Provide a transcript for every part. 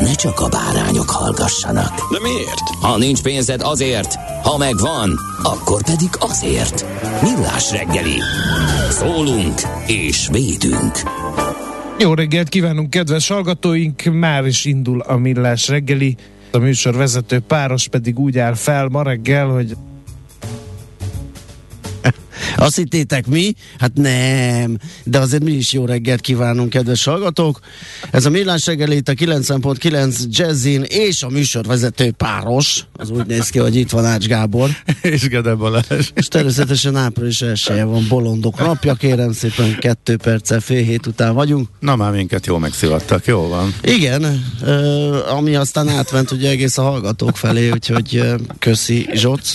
ne csak a bárányok hallgassanak. De miért? Ha nincs pénzed azért, ha megvan, akkor pedig azért. Millás reggeli. Szólunk és védünk. Jó reggelt kívánunk, kedves hallgatóink! Már is indul a Millás reggeli. A műsor vezető páros pedig úgy áll fel ma reggel, hogy Azt hittétek mi? Hát nem, de azért mi is jó reggelt kívánunk, kedves hallgatók. Ez a Millás reggeli itt a 90.9 Jazzin és a műsorvezető páros. Az úgy néz ki, hogy itt van Ács Gábor. és Gede Balázs. És természetesen április elsője van bolondok napja, kérem szépen kettő perccel fél hét után vagyunk. Na már minket jól megszivattak, jó van. Igen, ami aztán átment ugye egész a hallgatók felé, úgyhogy köszi Zsoc.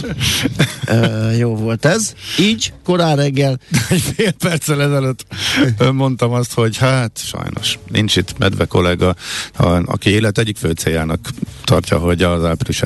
Jó volt ez. Így, korán reggel. Egy fél perccel ezelőtt mondtam azt, hogy hát sajnos nincs itt Medve kollega, aki élet egyik fő céljának tartja, hogy az április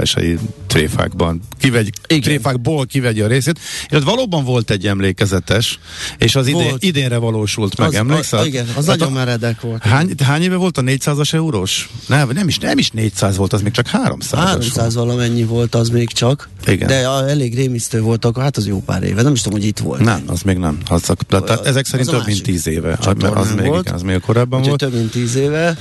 tréfákban kivegy, Igen. tréfákból kivegye a részét. És ott valóban volt egy emlékezetes, és az idén, Volt. idénre valósult meg, Az- emlékszel? a- igen, az Hát nagyon a- meredek volt. Hány, hány éve volt a 400-as eurós? Nem, nem is, nem is 400 volt, az még csak 300 300 valamennyi volt az még csak, Igen. de a, elég rémisztő volt akkor, hát az jó pár éve, nem is tudom, hogy itt volt. Nem, az még nem. Az, a- tehát ezek szerint több mint másik 10 éve. Az, csatornán az, még, volt. igen, az még korábban Úgyhogy volt. több mint 10 éve.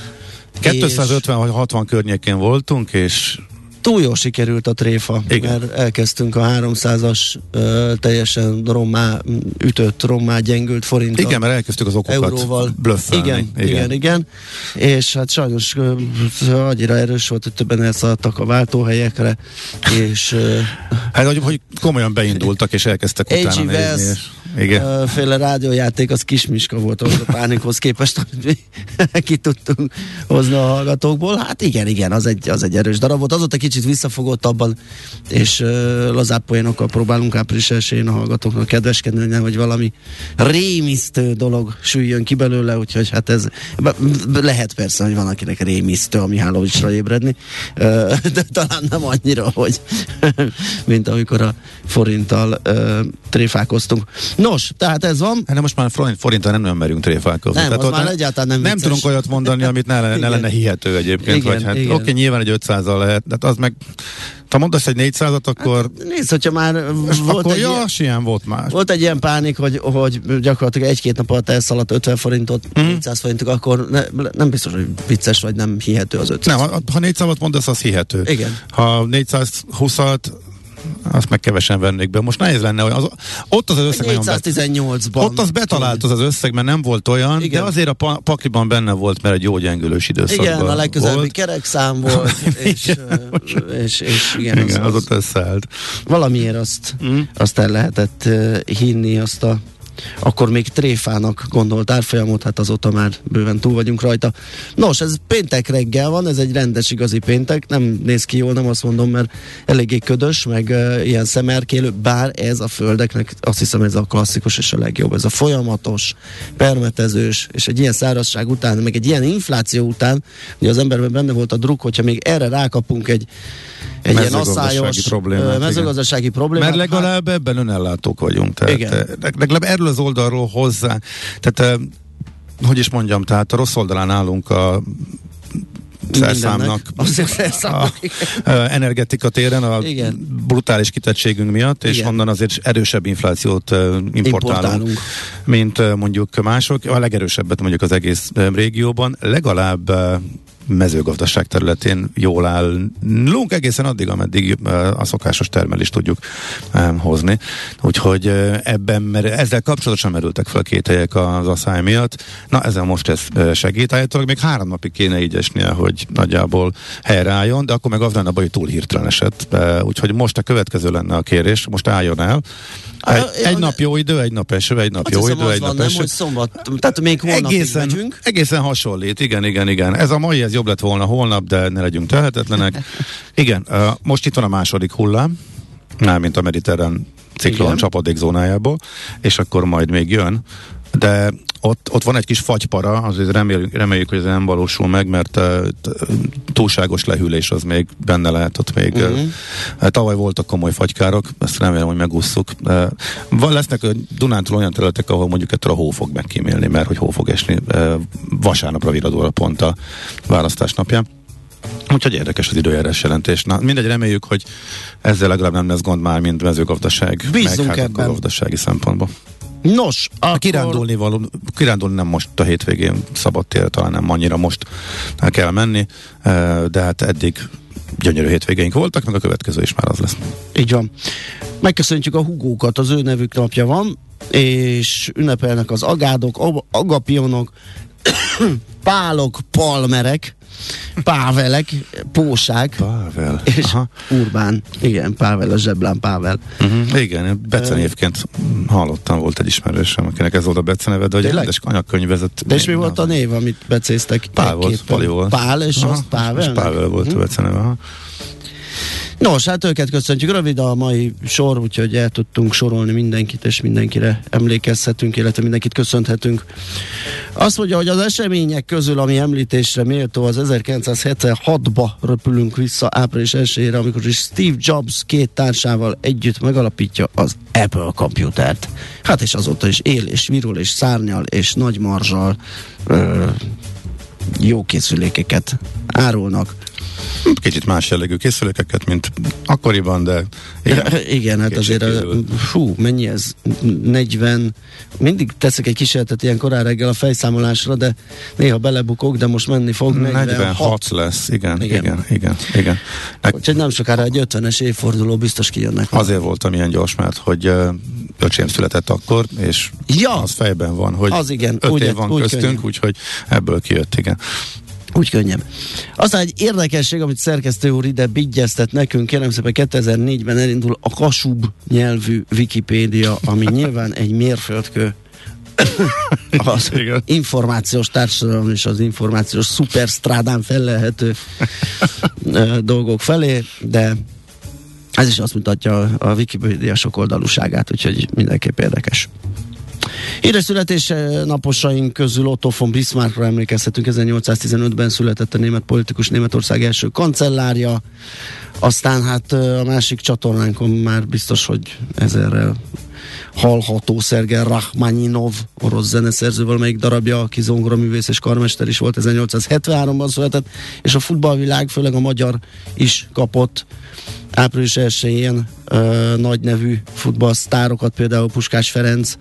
250 vagy 60 környékén voltunk, és túl jól sikerült a tréfa, Igen. mert elkezdtünk a 300-as ö, teljesen rommá ütött, rommá gyengült forint. igen, mert elkezdtük az okokat euróval. blöffelni. Igen, igen, igen, igen. És hát sajnos ö, annyira erős volt, hogy többen elszaladtak a váltóhelyekre, és ö, Hát, hogy, hogy komolyan beindultak, és elkezdtek utána nézni. És, igen. féle rádiójáték az kismiska volt ahhoz a pánikhoz képest, hogy mi ki tudtunk hozni a hallgatókból. Hát igen, igen, az egy, az egy erős darab volt. Azóta kicsit visszafogottabban, és ö, lazább poénokkal próbálunk április elsőjén a hallgatóknak kedveskedni, hogy nehogy valami rémisztő dolog süljön ki belőle, úgyhogy hát ez lehet persze, hogy van akinek rémisztő a Mihálovicsra ébredni, ö, de talán nem annyira, hogy mint amikor a forinttal ö, tréfálkoztunk. Nos, tehát ez van. Hát most már forint, forinttal nem nagyon merünk tréfálkozni. Nem, az ott már egyáltalán nem Nem tudunk olyat mondani, amit ne, lenne- ne lenne hihető egyébként. Igen, vagy hát igen. oké, nyilván egy 500-al lehet, de hát az meg, ha mondasz egy 400-at, akkor, Nézd, hogyha már volt akkor egy, ja, ilyen, ilyen volt már. volt egy ilyen pánik, hogy, hogy gyakorlatilag egy-két nap alatt elszaladt 50 forintot, mm. 400 forintok, akkor ne, nem biztos, hogy vicces vagy nem hihető az 500. Nem, ha, ha 400-at mondasz, az hihető. Igen. Ha 420-at, azt meg kevesen vennék be. Most nehéz lenne, hogy az, ott az az összeg nagyon bet, 418-ban. Ott az betalált az az összeg, mert nem volt olyan, Igen. de azért a pa- pakliban benne volt, mert egy jó gyengülős időszakban Igen, a legközelebbi volt. kerekszám volt, és, ö, és, és igen, Igen, az, az az, ott összeállt. valamiért azt, Mm. azt el lehetett uh, hinni, azt a akkor még tréfának gondolt árfolyamot, hát azóta már bőven túl vagyunk rajta. Nos, ez péntek reggel van, ez egy rendes igazi péntek, nem néz ki jól, nem azt mondom, mert eléggé ködös, meg uh, ilyen szemerkélő, bár ez a földeknek azt hiszem ez a klasszikus és a legjobb, ez a folyamatos, permetezős, és egy ilyen szárazság után, meg egy ilyen infláció után, ugye az emberben benne volt a druk, hogyha még erre rákapunk egy egy ilyen asszályos problémát, mezőgazdasági problémát. Mert legalább ebben önellátók vagyunk. Tehát, Igen. legalább erről az oldalról hozzá. Tehát, eh, hogy is mondjam, tehát a rossz oldalán állunk a szerszámnak, a, a, energetika téren a Igen. brutális kitettségünk miatt, és Igen. onnan azért erősebb inflációt importálunk, Importálunk. mint mondjuk mások, a legerősebbet mondjuk az egész régióban, legalább mezőgazdaság területén jól állunk egészen addig, ameddig ö, a szokásos termelést tudjuk ö, hozni. Úgyhogy ö, ebben, mert ezzel kapcsolatosan merültek fel két helyek az asszály miatt. Na, ezen most ez segít. Állítólag még három napig kéne így esnie, hogy nagyjából helyreálljon, de akkor meg az lenne a baj, hogy túl hirtelen esett. Úgyhogy most a következő lenne a kérés, most álljon el. Egy, ja, egy nap jó idő, egy nap eső, egy nap Azt jó idő, egy van, nap nem, eső. hogy szombat, tehát még holnapig Egészen, megyünk. egészen hasonlít, igen, igen, igen. Ez a mai, ez jobb lett volna holnap, de ne legyünk tehetetlenek. Igen, most itt van a második hullám, mármint a mediterrán ciklon Igen. csapadékzónájából, és akkor majd még jön. De ott, ott van egy kis fagypara, azért reméljük, reméljük hogy ez nem valósul meg, mert uh, túlságos lehűlés az még benne lehet ott még. Mhm. Uh, tavaly voltak komoly fagykárok, ezt remélem, hogy megússzuk. Uh, van, lesznek a Dunántúl olyan területek, ahol mondjuk ettől a hó fog megkímélni, mert hogy hó fog esni. Uh, vasárnapra viradul a pont a választás napján. Úgyhogy érdekes az időjárás jelentés. Na, mindegy, reméljük, hogy ezzel legalább nem lesz gond már, mint mezőgazdaság, Bízzunk meg hát ebben. a gazdasági szempontból. Nos, A akkor... kirándulni, való, kirándulni nem most a hétvégén szabad tér, talán nem annyira most kell menni, eh, de hát eddig gyönyörű hétvégeink voltak, meg a következő is már az lesz. Így van. Megköszöntjük a hugókat, az ő nevük napja van, és ünnepelnek az agádok, ag- agapionok, pálok, palmerek, pávelek, pósák, Pável. és Aha. Urbán. Igen, Pável, a zseblán Pável. Uh-huh. Igen, becenévként hallottam, volt egy ismerősöm, akinek ez volt a beceneve, de hogy egy rendes anyagkönyvezet. De és mi volt a név, amit becéztek? Pál volt? Pali volt. Pál, és Aha, az Pável? És Pável volt a beceneve. Aha. Nos, hát őket köszöntjük. Rövid a mai sor, úgyhogy el tudtunk sorolni mindenkit, és mindenkire emlékezhetünk, illetve mindenkit köszönhetünk. Azt mondja, hogy az események közül, ami említésre méltó, az 1976-ba röpülünk vissza április 1 amikor is Steve Jobs két társával együtt megalapítja az Apple komputert. Hát és azóta is él, és virul, és szárnyal, és nagy marzsal ö, jó készülékeket árulnak. Kicsit más jellegű készülékeket, mint akkoriban, de Igen, igen hát azért, a, Kétségkívül. fú, mennyi ez? 40, mindig teszek egy kísérletet ilyen korán reggel a fejszámolásra, de néha belebukok, de most menni fog 46. 46 lesz, igen, Igen. igen, igen, igen. Úgyhogy nem sokára egy 50-es évforduló biztos kijönnek. Azért voltam ilyen gyors, mert hogy uh, öcsém született akkor, és Ja, az fejben van, hogy Az igen, öt úgy- év van úgy köztünk, úgyhogy ebből kijött, igen. úgy könnyebb. Aztán egy érdekesség, amit szerkesztő úr ide bigyeztet nekünk, kérem szépen 2004-ben elindul a Kasub nyelvű Wikipédia, ami nyilván egy mérföldkő az Igen. információs társadalom és az információs szuperstrádán felelhető dolgok felé, de ez is azt mutatja a- a Wikipédia sokoldalúságát, úgyhogy mindenképp érdekes. Édes születése naposaink közül Otto von Bismarckra emlékezhetünk, 1815-ben született a német politikus Németország első kancellárja, aztán hát a másik csatornánkon már biztos, hogy ezerrel hallható Szergel Rachmaninov, orosz zeneszerző, valamelyik darabja, aki zongoraművész és karmester is volt, 1873-ban született, és a futballvilág, főleg a magyar is kapott április 1-én ö, nagy nevű futballsztárokat, például Puskás Ferenc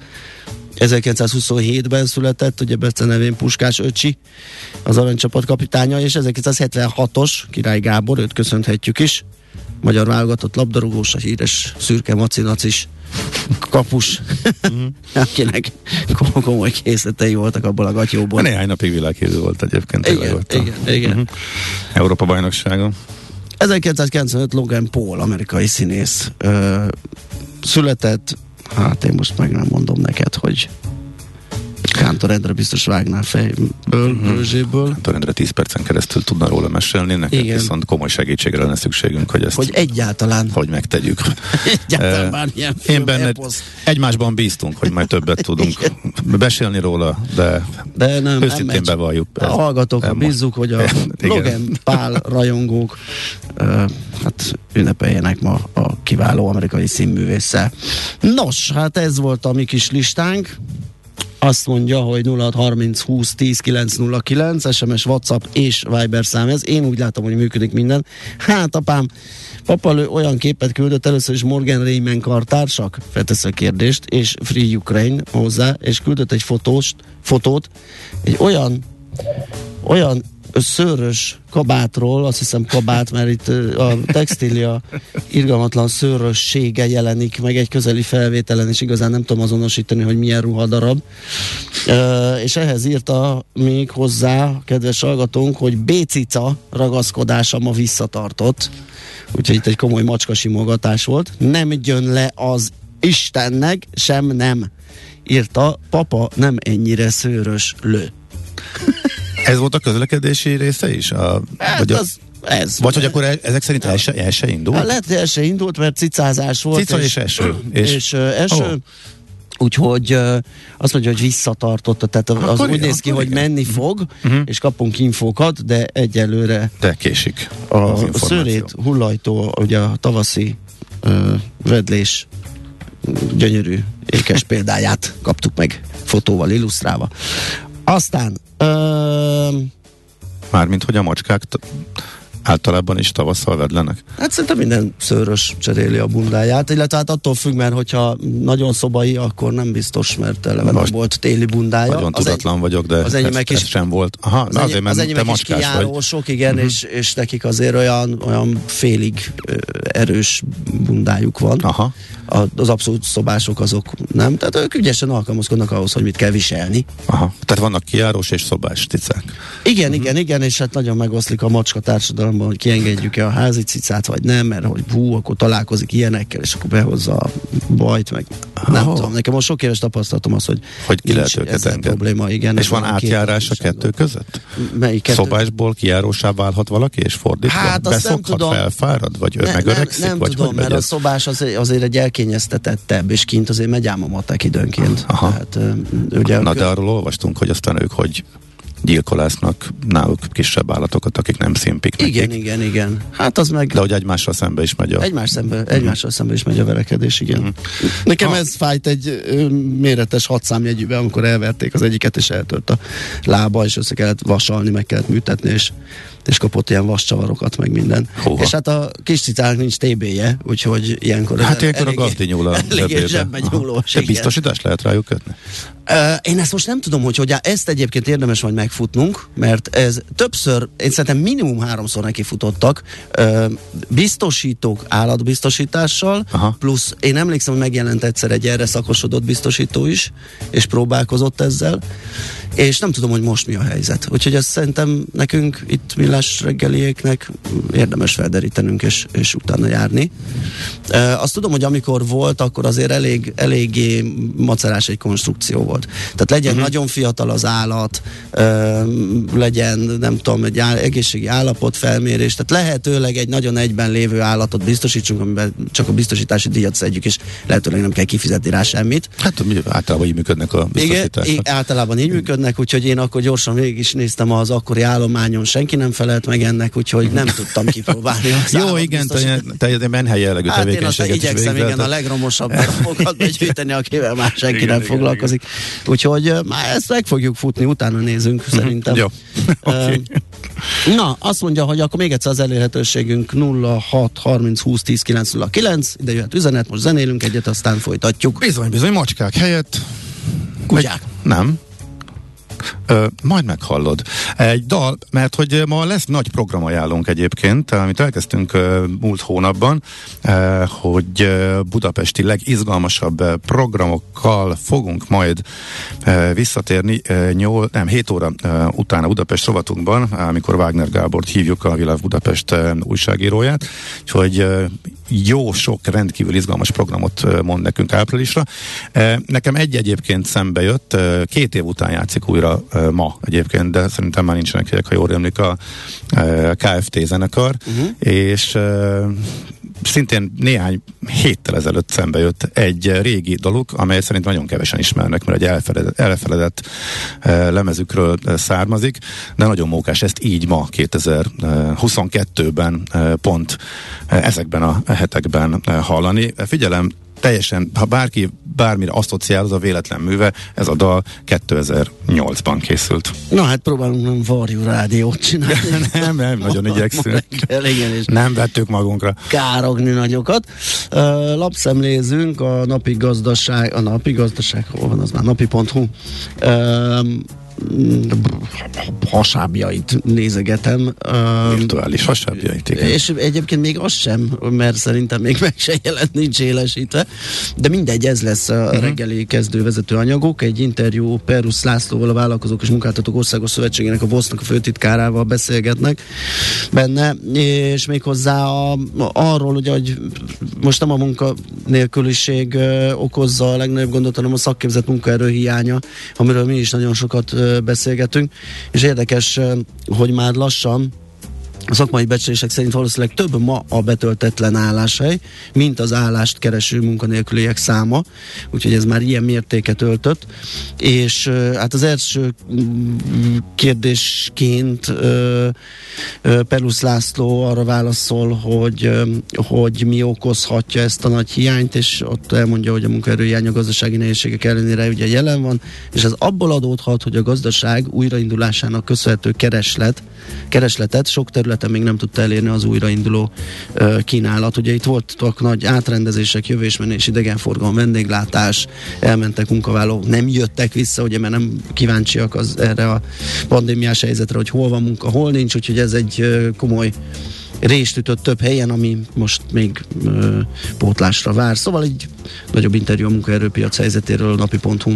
1927-ben született, ugye Bece nevén Puskás öcsi, az aranycsapat kapitánya, és 1976-os Király Gábor, őt köszönhetjük is, magyar válogatott labdarúgós, a híres szürke macinacis kapus, akinek kom- komoly készletei voltak abból a gatyóból. Néhány napig világhírű volt egyébként. Igen, ott a- igen, igen. Mhm. Európa bajnokságon. 1995 Logan Paul, amerikai színész ö, született, hát én most meg nem mondom neked, hogy Kántor Endre biztos vágnál fejből, Mhm. rőzséből, Torrendre 10 percen keresztül tudna róla mesélni, neked Igen. viszont komoly segítségre lenne szükségünk, hogy ezt hogy egyáltalán, hogy megtegyük. egyáltalán Eh, bármilyen Én benned egymásban bíztunk, hogy majd többet tudunk besélni róla, de de nem, őszintén nem bevalljuk. A hallgatókra Nem- bízzuk, hogy a. Logan Pál rajongók ö, hát ünnepeljenek ma a kiváló amerikai színművésszel. Nos, hát ez volt a mi kis listánk. Azt mondja, hogy 0630 20 10 909, SMS, WhatsApp és Viber szám ez. Én úgy látom, hogy működik minden. Hát apám, papalő olyan képet küldött először is Morgan Rayman kartársak, a kérdést, és Free Ukraine hozzá, és küldött egy fotóst, fotót, egy olyan olyan szőrös kabátról, azt hiszem kabát, mert itt a textília irgalmatlan szőrössége jelenik meg egy közeli felvételen, és igazán nem tudom azonosítani, hogy milyen ruhadarab. És ehhez írta még hozzá, kedves hallgatónk, hogy B-cica ragaszkodása ma visszatartott. Úgyhogy itt egy komoly macskasimogatás volt. Nem jön le az Istennek, sem nem. Írta, papa nem ennyire szőrös lő. Ez volt a közlekedési része is? A, Hát vagy, a, az, ez. vagy hogy akkor el, ezek szerint el se, el se indult? Hát lehet, hogy el se indult, mert cicázás volt. Cica és eső. És, És- és uh, eső. Oh. Úgyhogy uh, azt mondja, hogy visszatartotta, tehát az Akkor úgy néz ki, hogy igen. menni fog, uh-huh. és kapunk infókat, de egyelőre De késik a információ. szőrét hullajtó, ugye a tavaszi uh, vedlés gyönyörű ékes példáját kaptuk meg fotóval illusztrálva. Aztán uh, Mármint, hogy a macskák t- általában is tavasszal vedlenek. Hát szerintem minden szőrös cseréli a bundáját, illetve hát attól függ, mert hogyha nagyon szobai, akkor nem biztos, mert eleve nem volt téli bundája. Nagyon Az tudatlan egy- vagyok, de az enyémek ez, is- ez sem volt. Aha, Az, azért, az mert te enyémek is kijárósok, igen, uh-huh. és, és nekik azért olyan, olyan félig erős bundájuk van. Aha. A, az abszolút szobások azok nem, tehát ők ügyesen alkalmazkodnak ahhoz, hogy mit kell viselni. Aha. Tehát vannak kijárós és szobás cicák. Igen, uh-huh. igen, igen, és hát nagyon megoszlik a macska társadalomban, hogy kiengedjük-e a házi cicát, vagy nem, mert hogy hú, akkor találkozik ilyenekkel, és akkor behozza a bajt, meg nem Ó. tudom. Nekem most sok éves tapasztalatom az, hogy, Hogy ki lehet őket engedni. probléma, igen. És ez van átjárás a kettő között? Melyik kettő? Szobásból kijárósá válhat valaki, és fordítva? Hát azt nem tudom. felfárad, vagy ő Ne, nem, megöregszik, nem vagy tudom, hogy mert megy a ez? szobás azért, azért egy elkényeztetettebb, és kint azért megy ám a matek időnként. Aha. Tehát, ugye, Na de arról olvastunk, hogy aztán ők hogy gyilkolásznak náluk kisebb állatokat, akik nem szimpik nekik. igen, igen, igen. Hát az meg... De hogy egymással szembe is megy a... Egymás szembe, egymással szembe is megy a verekedés, igen. Mhm. Nekem Ah. ez fájt egy méretes hatszámjegyűben, amikor elverték az egyiket, és eltört a lába, és össze kellett vasalni, meg kellett műtetni, és, és kapott ilyen vascsavarokat, meg minden. Húha. És hát a kis cicának nincs TB-je, úgyhogy ilyenkor... Hát ilyenkor a eléggé- gazdi nyúl a zsebbe nyúlós, De biztosítást lehet rájuk kötni? Ö, Én ezt most nem tudom, hogy hogy áll. ezt egyébként érdemes majd megfutnunk, mert ez többször, én szerintem minimum háromszor nekifutottak, ö, biztosítók állatbiztosítással, Aha. plusz én emlékszem, hogy megjelent egyszer egy erre szakosodott biztosító is, és próbálkozott ezzel, és nem tudom, hogy most mi a helyzet. Úgyhogy ezt szerintem nekünk itt millás reggelieknek érdemes felderítenünk, és, és utána járni. Ö, azt tudom, hogy amikor volt, akkor azért elég, eléggé macerás egy konstrukció volt. Tehát legyen uh-huh. nagyon fiatal az állat, ö, legyen, nem tudom, egy á, egészségi állapot felmérés, tehát lehetőleg egy nagyon egyben lévő állatot biztosítsunk, amiben csak a biztosítási díjat szedjük, és lehetőleg nem kell kifizetni rá semmit. Hát általában így működnek a Igen, biztosítások. í- általában így működnek, úgyhogy én akkor gyorsan végig is néztem az akkori állományon, senki nem felelt meg ennek, úgyhogy nem tudtam kipróbálni. Az Jó, igen, te, te menhely jellegű Hát én tevékenységet is igyekszem, igen, a legromosabb darabokat begyűjteni, akivel már senki Igen, nem igen, foglalkozik. Úgyhogy ö, már ezt meg fogjuk futni, utána nézünk szerintem. Jó. Na, azt mondja, hogy akkor még egyszer az elérhetőségünk 06 30 20 10 909, ide jöhet üzenet, most zenélünk egyet, aztán folytatjuk. Bizony, bizony, macskák helyett Kutyák. Egy, nem. Ö, majd meghallod. Egy dal, mert hogy ma lesz nagy programajánlónk egyébként, amit elkezdtünk ö, múlt hónapban, ö, hogy ö, budapesti legizgalmasabb ö, programokkal fogunk majd ö, visszatérni ö, nyol, nem, 7 óra ö, után a Budapest rovatunkban, amikor Wagner Gábort hívjuk a Világ Budapest ö, újságíróját, úgyhogy ö, jó sok rendkívül izgalmas programot mond nekünk áprilisra. Nekem egy egyébként szembe jött, két év után játszik újra ma egyébként, de szerintem már nincsenek helyek, ha jól emlik a KFT zenekar, uh-huh. és szintén néhány héttel ezelőtt szembe jött egy régi daluk, amely szerintem nagyon kevesen ismernek, mert egy elfeledett, elfeledett ö, lemezükről ö, származik, de nagyon mókás ezt így ma 2022-ben ö, pont ezekben a hetekben hallani. Figyelem, teljesen, ha bárki bármire asszociál, az a véletlen műve, ez a dal 2008-ban készült. Na hát próbálunk nem varjú rádiót csinálni. nem, nem, nagyon igyekszünk. Igen, és Nem vettük magunkra. károgni nagyokat. Uh, lapszemlézünk a napi gazdaság, a napi gazdaság, hol van az már, napi.hu uh, hasábjait nézegetem. Uh, Virtuális hasábjait, igen. és egyébként még az sem, mert szerintem még meg se jelent, nincs élesítve. De mindegy, ez lesz a uh-huh. reggeli kezdővezető anyagok. Egy interjú Perus Lászlóval, a Vállalkozók és Munkáltatók Országos Szövetségének, a VOSZ-nak a főtitkárával beszélgetnek benne, és méghozzá a, arról, ugye, hogy most nem a munkanélküliség ö, okozza a legnagyobb gondot, hanem a szakképzett munkaerő hiánya, amiről mi is nagyon sokat beszélgetünk, és érdekes, hogy már lassan a szakmai becslések szerint valószínűleg több ma a betöltetlen álláshely, mint az állást kereső munkanélküliek száma, úgyhogy ez már ilyen mértéket öltött, és hát az első mm, kérdésként Pelusz László arra válaszol, hogy, hogy mi okozhatja ezt a nagy hiányt, és ott elmondja, hogy a munkaerőhiány a gazdasági nehézségek ellenére ugye jelen van, és ez abból adódhat, hogy a gazdaság újraindulásának köszönhető kereslet, keresletet sok területen még nem tudta elérni az újrainduló kínálat. Ugye itt voltak nagy átrendezések, jövésmenés, idegenforgalom, vendéglátás, elmentek munkavállalók, nem jöttek vissza, ugye, mert nem kíváncsiak az, erre a pandémiás helyzetre, hogy hol van munka, hol nincs, úgyhogy ez egy komoly részt ütött több helyen, ami most még ö, pótlásra vár. Szóval egy nagyobb interjú a munkaerőpiac helyzetéről a napi.hu.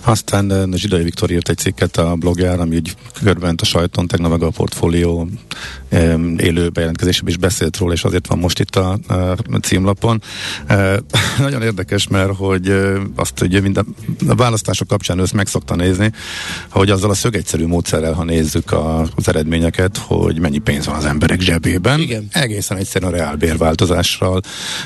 Aztán Zsidai Viktor írt egy cikket a blogjára, ami úgy körbent a sajton, tegnap meg a portfólió élő bejelentkezésében is beszélt róla, és azért van most itt a, a címlapon. E, nagyon érdekes, mert hogy azt ugye minden a választások kapcsán ősz meg szokta nézni, hogy azzal a szögegyszerű módszerrel, ha nézzük a, az eredményeket, hogy mennyi pénz van az emberek zsebében. Igen. Egészen egyszerűen a reálbérváltozással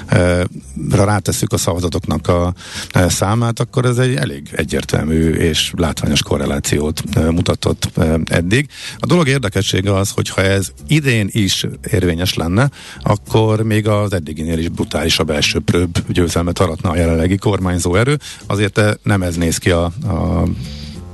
e, ra ráteszük a szavazatoknak a e, számát, akkor ez egy elég egyértelmű és látványos korrelációt e, mutatott e, eddig. A dolog érdekessége az, hogy ha ez idén is érvényes lenne, akkor még az eddiginél is brutálisabb elsőprőbb győzelmet aratna a jelenlegi kormányzó erő. Azért nem ez néz ki a, a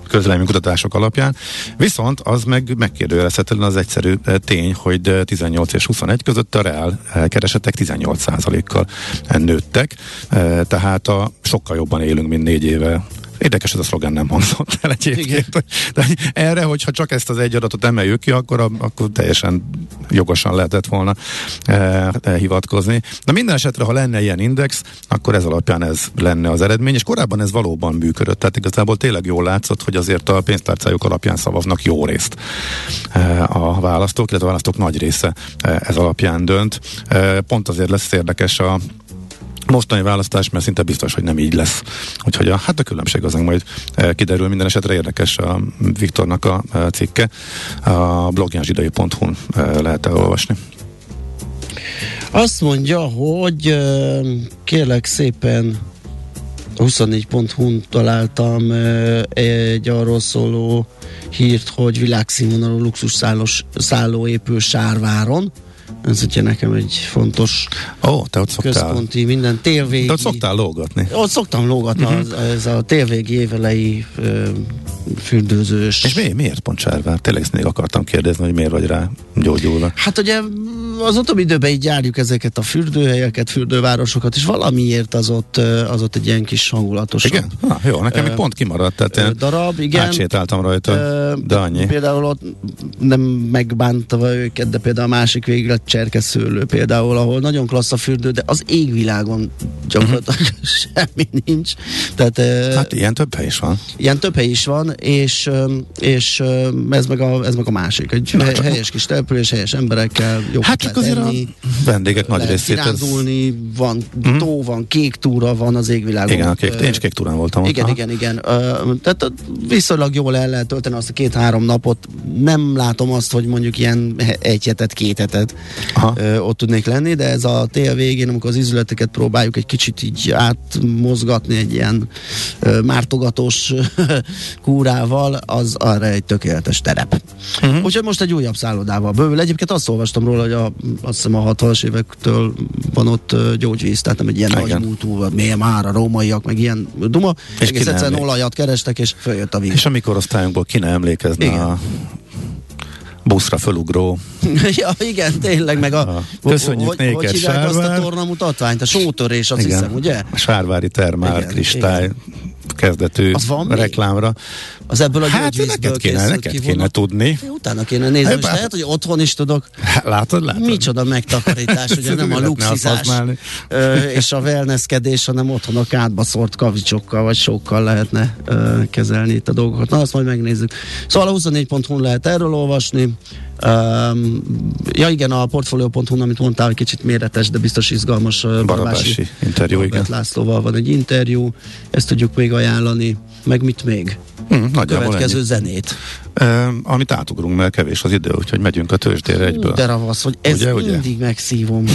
közleménykutatások alapján. Viszont az meg megkérdőjelezhetetlen az egyszerű eh, tény, hogy eh, 18 és 21 között a reál eh, keresetek 18%-kal eh, nőttek, Eh, tehát a, sokkal jobban élünk, mint négy éve Érdekes, ez a szlogán nem hangzott el egyébként. De erre, hogyha csak ezt az egy adatot emeljük ki, akkor, a, akkor teljesen jogosan lehetett volna e, e, hivatkozni. De minden esetre, ha lenne ilyen index, akkor ez alapján ez lenne az eredmény, és korábban ez valóban működött. Tehát igazából tényleg jól látszott, hogy azért a pénztárcájuk alapján szavaznak jó részt e, a választók, illetve a választók nagy része e, ez alapján dönt. E, pont azért lesz érdekes a mostani választás, mert szinte biztos, hogy nem így lesz. Úgyhogy a, hát a különbség az majd e, kiderül. Minden esetre érdekes a Viktornak a, e, cikke. A blogján zsidai.hu-n e, lehet elolvasni. Azt mondja, hogy kérlek szépen 24.hu-n találtam egy arról szóló hírt, hogy világszínvonalú luxus szállos, szálló épül Sárváron. Ez ugye nekem egy fontos Ó, te ott szoktál, központi, minden térvégi. te ott szoktál lógatni. Ott szoktam lógatni, uh-huh. az, ez a térvégi évelei ö, fürdőzős. És mi, miért pont Sárvár? Tényleg ezt még akartam kérdezni, hogy miért vagy rá gyógyulva. Hát ugye az utóbbi időben így járjuk ezeket a fürdőhelyeket, fürdővárosokat, és valamiért az ott, az ott egy ilyen kis hangulatos Igen? Ah, jó, nekem Ö, pont kimaradt, tehát én darab, igen. átsétáltam rajta, Ö, de annyi. Például ott nem megbántva őket, de például a másik véglet cserkeszőlő például, ahol nagyon klassz a fürdő, de az égvilágon gyakorlatilag semmi nincs. Tehát Hát ilyen több hely is van. Ilyen több hely is van, és, és ez, meg a, ez meg a másik. Egy Na, helyes kis település, helyes emberekkel, jó Hát csak azért a vendégek nagy részét ez... kirándulni, van Mhm. tó, van kék túra, van az égvilágon. Igen, a kék, én is kék túrán voltam ott. igen, aha. igen, igen. Tehát viszonylag jól el lehet tölteni azt a két-három napot. Nem látom azt, hogy mondjuk ilyen egy hetet, két hetet Aha. ott tudnék lenni, de ez a tél végén, amikor az izületeket próbáljuk egy kicsit így átmozgatni egy ilyen mártogatós kúrával, az arra egy tökéletes terep. Uh-huh. Úgyhogy most egy újabb szállodával bővül. Egyébként azt olvastam róla, hogy a azt hiszem a 60-as évektől van ott gyógyvíz, tehát nem egy ilyen Igen. nagy múltú, miért már a rómaiak, meg ilyen duma, És egész egyszerűen emlék- olajat kerestek, és följött a víz. És a mi korosztályunkból ki ne emlékezne Igen. a buszra fölugró. ja, igen, tényleg, meg a... A- Köszönjük hogy, néked, hogy hívják azt Sárvár. a tornamutatványt? A sótörés, azt hiszem, ugye? A Sárvári termál Igen, kristály kezdetű Az van még? reklámra. Az ebből a Hát neked kéne, neked kivonat. kéne tudni. Utána kéne nézni, Hát, most bár- lehet, hogy otthon is tudok. Hát, Látod, látod? Micsoda megtakarítás, ugye nem a luxizás és a wellnesskedés, hanem otthon a kádba szórt kavicsokkal vagy sókkal lehetne kezelni itt a dolgokat. Na, azt majd megnézzük. Szóval a 24.hu lehet erről olvasni. Um, ja igen, a portfolio.hu, amit mondtál, hogy kicsit méretes, de biztos izgalmas. ö, Barabási interjú, Norbert igen. Lászlóval van egy interjú, ezt tudjuk még ajánlani. Meg mit még? Hm, nagyjából Következő ennyi. zenét. Ö, amit átugrunk, mert kevés az idő, úgyhogy megyünk a tőzsdére egyből. De ravasz, hogy ezt Ugye, ugye? mindig megszívom.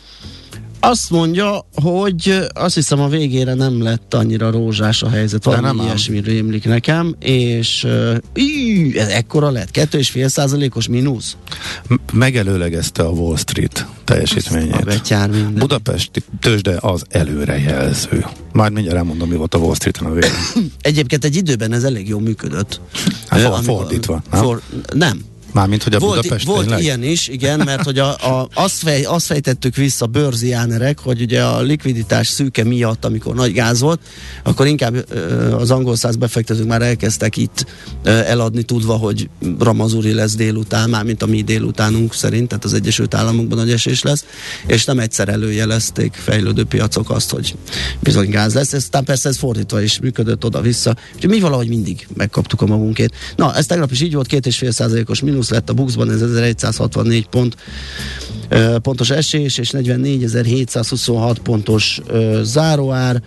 Azt mondja, hogy azt hiszem a végére nem lett annyira rózsás a helyzet, valami nem ilyesmi rémlik nekem, és íj, ez ekkora lett, 2,5 százalékos mínusz? Megelőlegezte a Wall Street teljesítményét. Budapesti tőzsde az előrejelző. Majd mindjárt elmondom, mi volt a Wall Street-en a végén. Egyébként egy időben ez elég jól működött. Hát for- amikor- fordítva, nem? For, nem, Mármint, hogy a volt, Budapest volt tényleg? ilyen is, igen, mert hogy a, a, azt, fej, azt fejtettük vissza bőrziánerek, hogy ugye a likviditás szűke miatt, amikor nagy gáz volt, akkor inkább ö, az angol száz befektetők már elkezdtek itt ö, eladni, tudva, hogy Ramazuri lesz délután, már mint a mi délutánunk szerint, tehát az Egyesült Államokban nagy esés lesz, és nem egyszer előjelezték fejlődő piacok azt, hogy bizony gáz lesz, aztán persze ez fordítva is működött oda-vissza, úgyhogy mi valahogy mindig megkaptuk a magunkét. Na, ez tegnap is így volt, két és fél százalékos mínusz lett a Buxban, ez 1164 pont pontos esés, és 44.726 pontos záróár.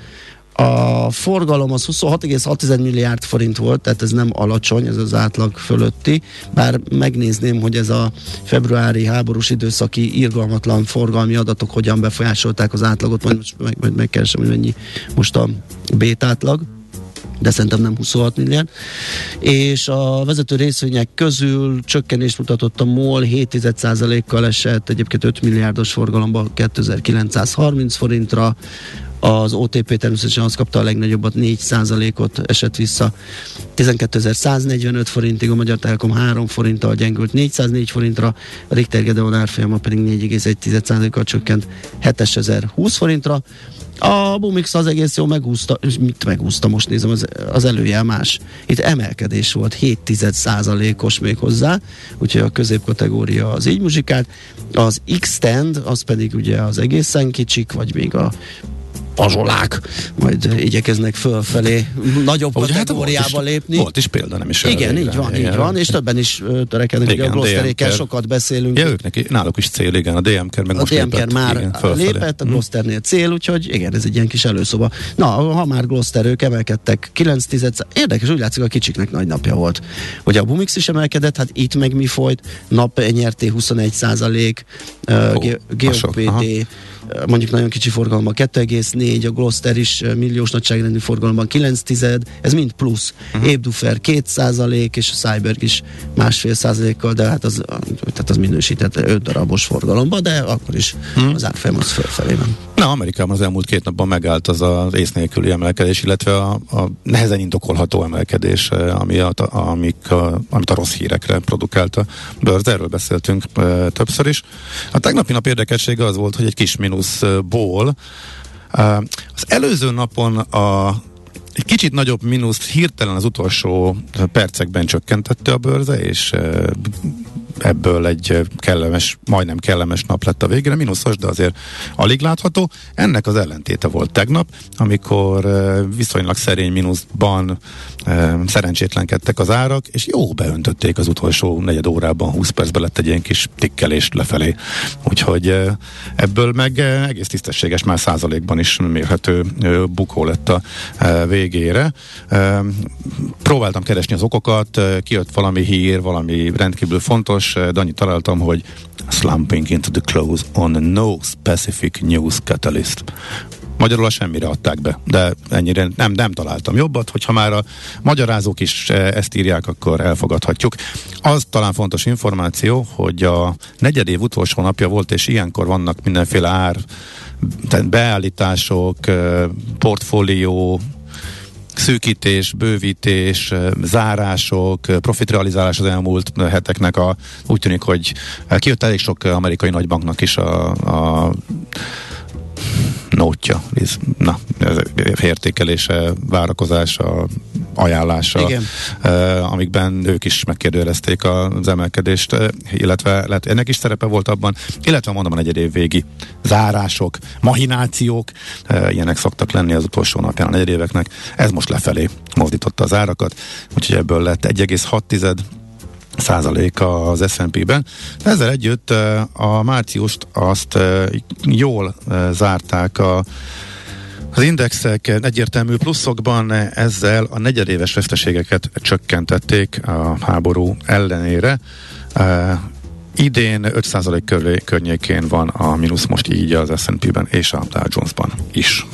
A forgalom az 26,6 milliárd forint volt, tehát ez nem alacsony, ez az átlag fölötti, bár megnézném, hogy ez a februári háborús időszaki irgalmatlan forgalmi adatok hogyan befolyásolták az átlagot, majd, most meg, majd megkeresem, hogy mennyi most a bét átlag de szerintem nem 26 milliárd. És a vezető részvények közül csökkenést mutatott a MOL 7,1%-kal esett, egyébként 5 milliárdos forgalomban 2930 forintra, az OTP természetesen azt kapta a legnagyobbat, 4%-ot esett vissza. 12.145 forintig, a Magyar Telekom 3 forinttal gyengült 404 forintra, a Richter Gedeon árfolyama pedig 4,1%-kal csökkent 7020 forintra. A Bumix az egész jó megúszta, mit megúszta, most nézem, az, az előjel más. Itt emelkedés volt, 7 os még hozzá, úgyhogy a középkategória az így muzsikált. Az X-Tend, az pedig ugye az egészen kicsik, vagy még a pazsolák, majd igyekeznek fölfelé nagyobb Ugye, hát kategóriába volt is, lépni. Volt is példa, nem is Igen, így van, Igen. így van, és többen is ö, törekednek, ugye a Igen, Glosterékkel sokat beszélünk. Ja, ők neki, náluk is cél, igen, a DMK meg A most DMK lépett, már igen, fölfelé. lépett, a Hm. Glosternél cél, úgyhogy igen, ez egy ilyen kis előszoba. Na, ha már Gloster, ők emelkedtek 9 tized, érdekes, úgy látszik, a kicsiknek nagy napja volt. Ugye a Bumix is emelkedett, hát itt meg mi folyt, nap nyerté 21 százalék, uh. GOPD, mondjuk nagyon kicsi forgalomban 2,4, a Gloster is milliós nagyságrendű forgalomban 9 tized, ez mind plusz. Uh-huh. Ébdufer 2 százalék, és a Cyberg is másfél százalékkal, de hát az, tehát az minősített 5 darabos forgalomban, de akkor is uh-huh. az árfolyam az fölfelé van. Na, Amerikában az elmúlt két napban megállt az az ész nélküli emelkedés, illetve a, a nehezen indokolható emelkedés, ami a, amik a, amit a rossz hírekre produkált a bőrz. Erről beszéltünk e, többször is. A tegnapi nap érdekessége az volt, hogy egy kis mínuszból. Az előző napon a egy kicsit nagyobb mínuszt hirtelen az utolsó percekben csökkentette a bőrze, és ebből egy kellemes, majdnem kellemes nap lett a végére, mínuszos, de azért alig látható. Ennek az ellentéte volt tegnap, amikor viszonylag szerény mínuszban szerencsétlenkedtek az árak, és jó beöntötték az utolsó negyed órában, 20 percben lett egy ilyen kis tikkelés lefelé. Úgyhogy ebből meg egész tisztességes, már százalékban is mérhető bukó lett a végére. Próbáltam keresni az okokat, kijött valami hír, valami rendkívül fontos, de annyit találtam, hogy slumping into the close on no specific news catalyst. Magyarul a semmire adták be, de ennyire nem, nem találtam jobbat, hogyha már a magyarázók is ezt írják, akkor elfogadhatjuk. Az talán fontos információ, hogy a negyedév utolsó napja volt, és ilyenkor vannak mindenféle ár, beállítások, portfólió, szűkítés, bővítés, zárások, profitrealizálás az elmúlt heteknek a, úgy tűnik, hogy kijött elég sok amerikai nagybanknak is a, a nótja, na, értékelése, várakozása, ajánlása, Igen. Amikben ők is megkérdőjelezték az emelkedést, illetve lehet, ennek is szerepe volt abban, illetve mondom a negyed év végi zárások, mahinációk, ilyenek szoktak lenni az utolsó napján a negyedéveknek, ez most lefelé mozdította az árakat, úgyhogy ebből lett 1,6 százaléka az S&P-ben. Ezzel együtt a márciust azt jól zárták a az indexek egyértelmű pluszokban ezzel a negyedéves veszteségeket csökkentették a háború ellenére. Uh, idén 5% köré, környékén van a mínusz most így az S&P-ben és a Dow Jones-ban is.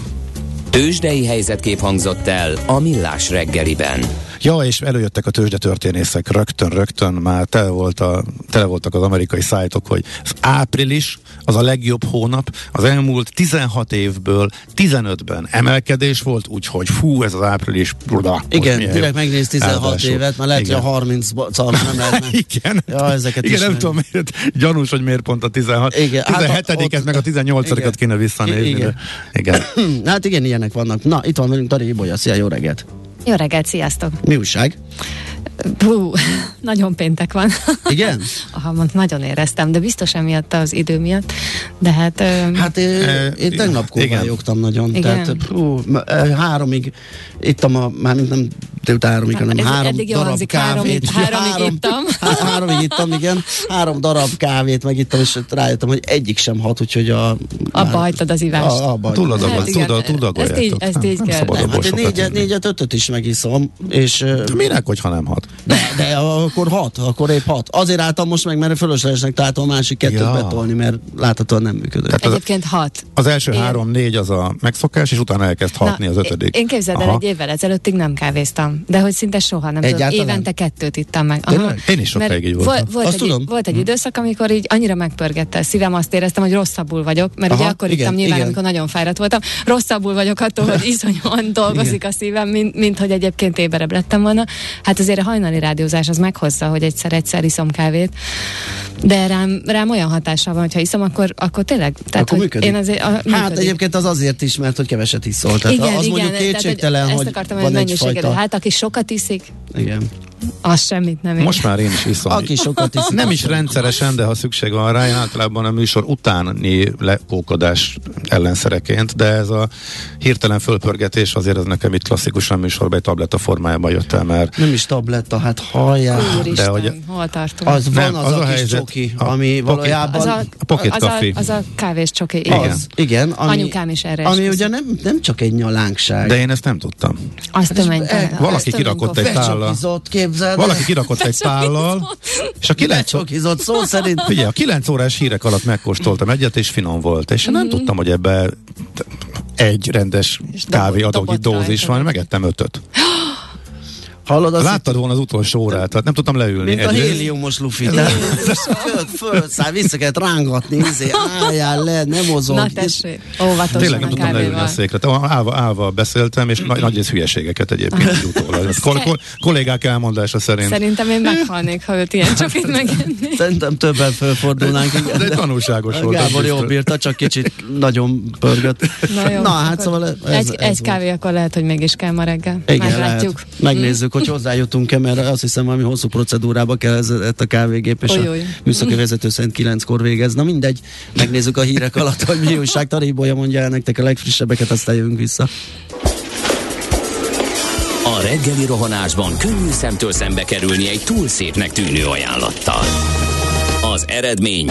Tőzsdei helyzetkép hangzott el a Millás reggeliben. Ja, és előjöttek a tőzsdetörténészek rögtön, rögtön már tele, volt a, tele voltak az amerikai szájtok, hogy az április az a legjobb hónap, az elmúlt 16 évből 15-ben emelkedés volt, úgyhogy fú, ez az április, bruda. Igen, direkt megnéz 16 Áldások. évet, már lehet, Igen. hogy a 30 szal nem. Igen, ja, ezeket Igen is nem tudom, miért gyanús, hogy miért pont a 16. Igen, 17-et, hát meg a 18-at kéne visszanézni. Igen. igen. hát igen, ilyenek vannak. Na, itt van velünk Tari Ibolya, szia, jó reggelt! Jó reggelt, sziasztok! Mi újság? Hú, nagyon péntek van. Igen? Aha, mond, nagyon éreztem, de biztos emiatt az idő miatt. De hát... Hát én, én tegnap kóvályogtam nagyon. Igen. Tehát hú, háromig ittam a, már nem délután háromig, hanem három darab kávét. Három, háromig három, ittam. Há, háromig ittam, igen. Három darab kávét megittam, és rájöttem, hogy egyik sem hat, úgyhogy a... Abba hagytad az ivást. A, abba adagol, hát, túl Ezt így, ezt így kell. Hát négyet, négyet, ötöt is megiszom. És, de minek, hogyha nem hat? De, de akkor hat, akkor épp hat. Azért álltam most meg, mert fölöslegesnek találtam a másik kettőt ja. betolni, mert láthatóan nem működött. Tehát Egyébként hat. Az első három-négy az a megszokás, és utána elkezd hatni Na, az ötödik. Én képzeld el, egy évvel ezelőttig nem kávéztam, de hogy szinte soha nem tudom. Évente kettőt ittam meg. Aha. Én is sokáig így voltam. Volt, egy, tudom. volt egy hm. időszak, amikor így annyira megpörgette a szívem, azt éreztem, hogy rosszabbul vagyok, mert Aha, ugye akkor igen, ittam nyilván, igen. amikor nagyon fáradt voltam. Rosszabbul vagyok attól, hogy iszonyúan dolgozik igen. a szívem, mint, mint hogy egyébként éberebb lettem volna. Hát azért a hajnali rádiózás az meghozza, hogy egyszer-egyszer iszom kávét. De rám, rám olyan hatása van, hogyha iszom, akkor, akkor tényleg. Tehát, akkor hogy működik. Én azért, a, működik. Hát egyébként az azért is, mert hogy keveset iszol. Tehát igen, az igen, mondjuk kétségtelen, hogy, hogy akartam, van egy fajta... Hát aki sokat iszik, igen. Az semmit nem ér. Most már én is iszom. Aki sokat iszik. Nem is rendszeresen, de ha szükség van rá, én általában a műsor utáni lekókodás ellenszereként, de ez a hirtelen fölpörgetés azért ez nekem itt klasszikusan műsorban egy tabletta formájában jött el, mert... Nem is tabletta, hát hallják. de hogy hol tartunk? Az van nem, az, az a, a kis csoki, a ami pocket, valójában... Az a, a pocket az, coffee. A, az a kávés csoki. Igen. Az, igen ami, Anyukám is erre Ami ugye nem, nem csak egy nyalánkság. De én ezt nem tudtam. Azt tömény. Valaki kirakott egy tállal képzeld Valaki kirakott egy pállal, és a kilenc, szó szerint. Ugye, a kilenc órás hírek alatt megkóstoltam egyet, és finom volt. És mm. nem tudtam, hogy ebbe egy rendes kávé adógi dózis van, megettem ötöt. Hallod, az Láttad volna az utolsó órát, tehát nem tudtam leülni. Mint a héliumos lufi. Föld, föld, száll, vissza kellett rángatni, izé, álljál le, nem mozog. Na tessék, óvatosan Tényleg nem tudtam leülni a székre. Állva, állva beszéltem, és nagy, nagy rész hülyeségeket egyébként utólag. Kol- kol- kollégák elmondása szerint. Szerintem én meghalnék, ha őt ilyen csak itt megenni. Szerintem többen felfordulnánk. Igen, de, de tanulságos volt. Gábor jól bírta, csak kicsit nagyon pörgött. Na, jó, Na hát szóval ez, egy, ez egy kávé akkor lehet, hogy mégis kell ma reggel. Igen, Meglátjuk. Megnézzük, hogy hozzájutunk-e, mert azt hiszem, valami hosszú procedúrába kell ez, a kávégép, és oly, a műszaki vezető szerint kilenckor végez. Na mindegy, megnézzük a hírek alatt, hogy mi újság. Taríbolya mondja el nektek a legfrissebbeket, aztán jövünk vissza. A reggeli rohanásban könnyű szemtől szembe kerülni egy túl szépnek tűnő ajánlattal. Az eredmény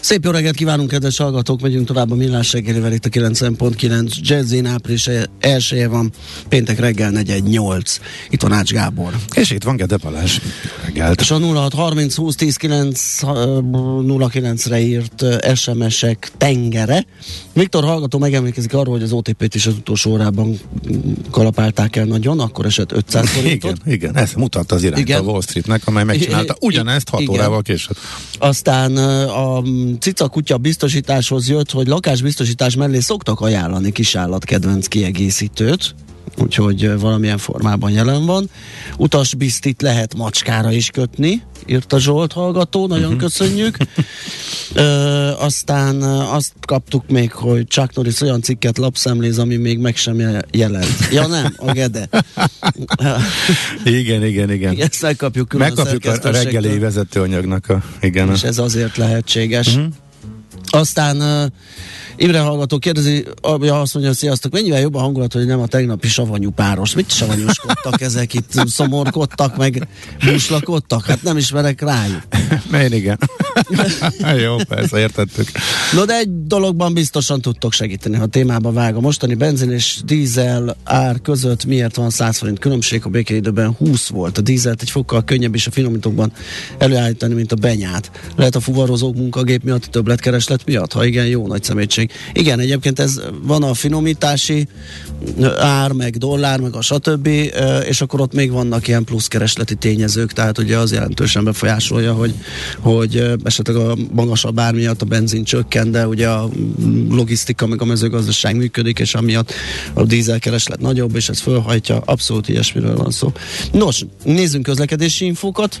Szép jó reggelt kívánunk, kedves hallgatók! Megyünk tovább a millás reggelivel itt a 90.9 Jazzin április elsője van, péntek reggel 418. Itt van Ács Gábor. És itt van Gede Balázs. Reggelt. És a 0630 20 10 9 09-re írt SMS-ek tengere. Viktor hallgató megemlékezik arról, hogy az OTP-t is az utolsó órában kalapálták el nagyon, akkor esett 500 forintot. Igen, igen, ezt mutatta az irányt igen. a Wall Streetnek, amely megcsinálta ugyanezt 6 órával később. Aztán a cica kutya biztosításhoz jött, hogy lakásbiztosítás mellé szoktak ajánlani kisállat kedvenc kiegészítőt, úgyhogy valamilyen formában jelen van. Utasbiztit lehet macskára is kötni, írta Zsolt hallgató, nagyon uh-huh. köszönjük. Ö, aztán azt kaptuk még, hogy Chuck Norris olyan cikket lapszemléz, ami még meg sem jelent. Ja nem, a Gede. igen, igen, igen. Ezt megkapjuk Megkapjuk a, a reggeli vezetőanyagnak a, igen. És ez azért lehetséges. Uh-huh. Aztán Imre hallgató kérdezi, ja, azt mondja, sziasztok, mennyivel jobb a hangulat, hogy nem a tegnapi savanyú páros. Mit savanyúskodtak ezek itt, szomorkodtak, meg búslakodtak? Hát nem ismerek rájuk. Mert igen. Jó, persze, értettük. No, de egy dologban biztosan tudtok segíteni, ha témába vág. A mostani benzin és dízel ár között miért van 100 forint különbség? A békeidőben 20 volt. A dízelt egy fokkal könnyebb is a finomítókban előállítani, mint a benyát. Lehet a fuvarozók munkagép miatt, többletkereslet miatt? Ha igen, jó nagy szemétség még. Igen, egyébként ez van a finomítási ár, meg dollár, meg a stb., és akkor ott még vannak ilyen pluszkeresleti tényezők, tehát ugye az jelentősen befolyásolja, hogy, hogy esetleg a magasabb ár miatt a benzin csökken, de ugye a logisztika meg a mezőgazdaság működik, és amiatt a dízelkereslet nagyobb, és ez fölhajtja, abszolút ilyesmiről van szó. Nos, nézzünk közlekedési infókat.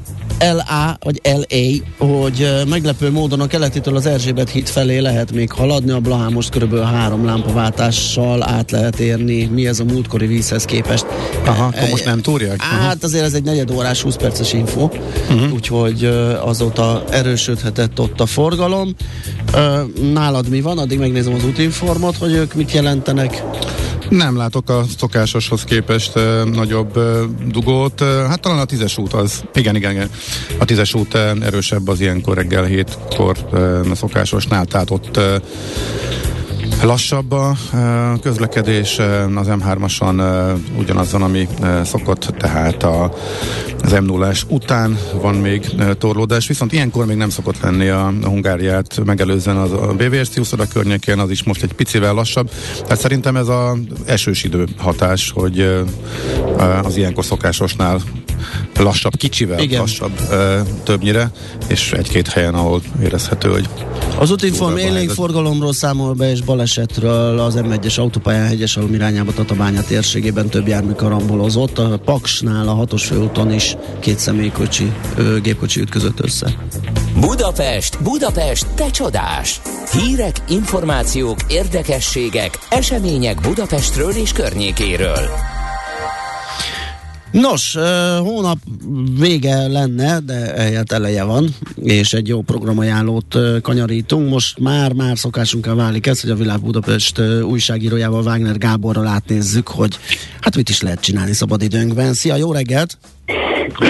LA, vagy LA, hogy meglepő módon a keletétől az Erzsébet híd felé lehet még haladni, a Blahán most körülbelül három lámpaváltással át lehet érni. Mi ez a múltkori vízhez képest? Aha, akkor most nem túrják? Hát azért ez egy negyed órás, 20 perces info, uh-huh. úgyhogy azóta erősödhetett ott a forgalom. Nálad mi van? Addig megnézem az útinformot, hogy ők mit jelentenek. Nem látok a szokásoshoz képest uh, nagyobb uh, dugót. Hát talán a tízes út az, igen, igen, igen. A tízes út erősebb az ilyenkor reggel hétkor uh, a szokásosnál, tehát ott uh, Lassabb a közlekedés, az M3-ason ugyanazon, ami szokott, tehát a, az m 0 után van még torlódás, viszont ilyenkor még nem szokott lenni a, Hungáriát megelőzően az, a BVSC úszoda környékén, az is most egy picivel lassabb. Tehát szerintem ez az esős idő hatás, hogy az ilyenkor szokásosnál lassabb, kicsivel Igen. lassabb többnyire, és egy-két helyen, ahol érezhető, hogy az útinform élénk forgalomról számol be, és balesetről az M1-es autópályán hegyes alum irányába Tatabánya térségében több jármű karambolozott. A Paksnál a hatos főúton is két személykocsi, ö, gépkocsi ütközött össze. Budapest, Budapest, te csodás! Hírek, információk, érdekességek, események Budapestről és környékéről. Nos, hónap vége lenne, de eljött eleje van, és egy jó programajánlót kanyarítunk. Most már, már szokásunkkal válik ez, hogy a Világ Budapest újságírójával Wagner Gáborral átnézzük, hogy hát mit is lehet csinálni szabadidőnkben. Szia, jó reggelt!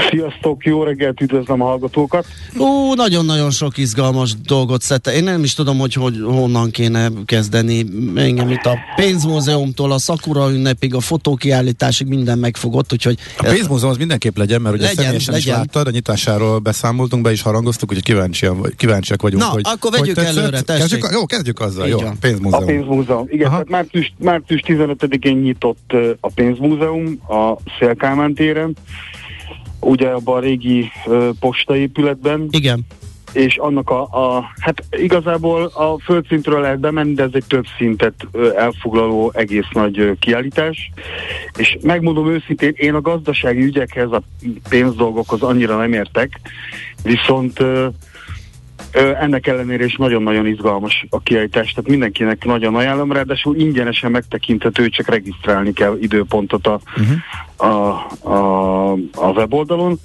Sziasztok, jó reggelt, üdvözlöm a hallgatókat. Ó, nagyon-nagyon sok izgalmas dolgot szedte. Én nem is tudom, hogy, hogy honnan kéne kezdeni. Engem itt a pénzmúzeumtól a Sakura ünnepig, a fotókiállításig minden megfogott, úgyhogy... A pénzmúzeum az mindenképp legyen, mert ugye legyen, személyesen legyen. is láttad, a nyitásáról beszámoltunk, be is harangoztuk, hogy kíváncsian, kíváncsiak vagyunk. Na, hogy, akkor vegyük hogy tetszett. előre, tessék. Kezdjük, jó, kezdjük azzal, Így jó, van. pénzmúzeum. A pénzmúzeum. Igen, Aha. tehát március, március 15-én nyitott a pénzmúzeum a Szélkámán téren, ugye abban a régi ö, postaépületben, Igen. és annak a, a, hát igazából a földszintről lehet bemenni, de ez egy több szintet ö, elfoglaló egész nagy ö, kiállítás, és megmondom őszintén, én a gazdasági ügyekhez, a pénzdolgokhoz annyira nem értek, viszont ö, ennek ellenére is nagyon-nagyon izgalmas a kiállítás, tehát mindenkinek nagyon ajánlom, ráadásul ingyenesen megtekinthető, csak regisztrálni kell időpontot a, uh-huh. a, a, a weboldalon.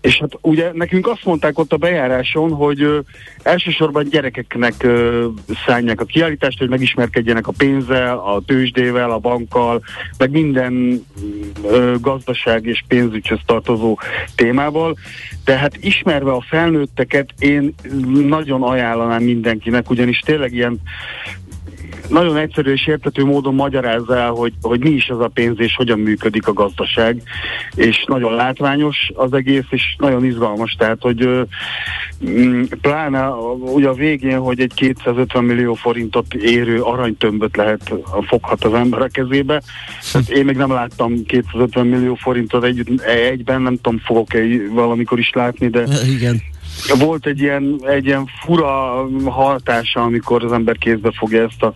És hát ugye nekünk azt mondták ott a bejáráson, hogy ö, elsősorban gyerekeknek ö, szállják a kiállítást, hogy megismerkedjenek a pénzzel, a tőzsdével, a bankkal, meg minden ö, gazdaság és pénzügyhöz tartozó témával. De hát ismerve a felnőtteket, én nagyon ajánlanám mindenkinek, ugyanis tényleg ilyen nagyon egyszerű és értető módon magyarázza el, hogy, hogy mi is ez a pénz és hogyan működik a gazdaság, és nagyon látványos az egész, és nagyon izgalmas, tehát, hogy mm, pláne ugye a végén, hogy egy 250 millió forintot érő aranytömböt lehet, foghat az ember a kezébe. Tehát én még nem láttam 250 millió forintot együtt, egyben, nem tudom, fogok-e valamikor is látni, de Igen. Volt egy ilyen, egy ilyen fura hatása, amikor az ember kézbe fogja ezt a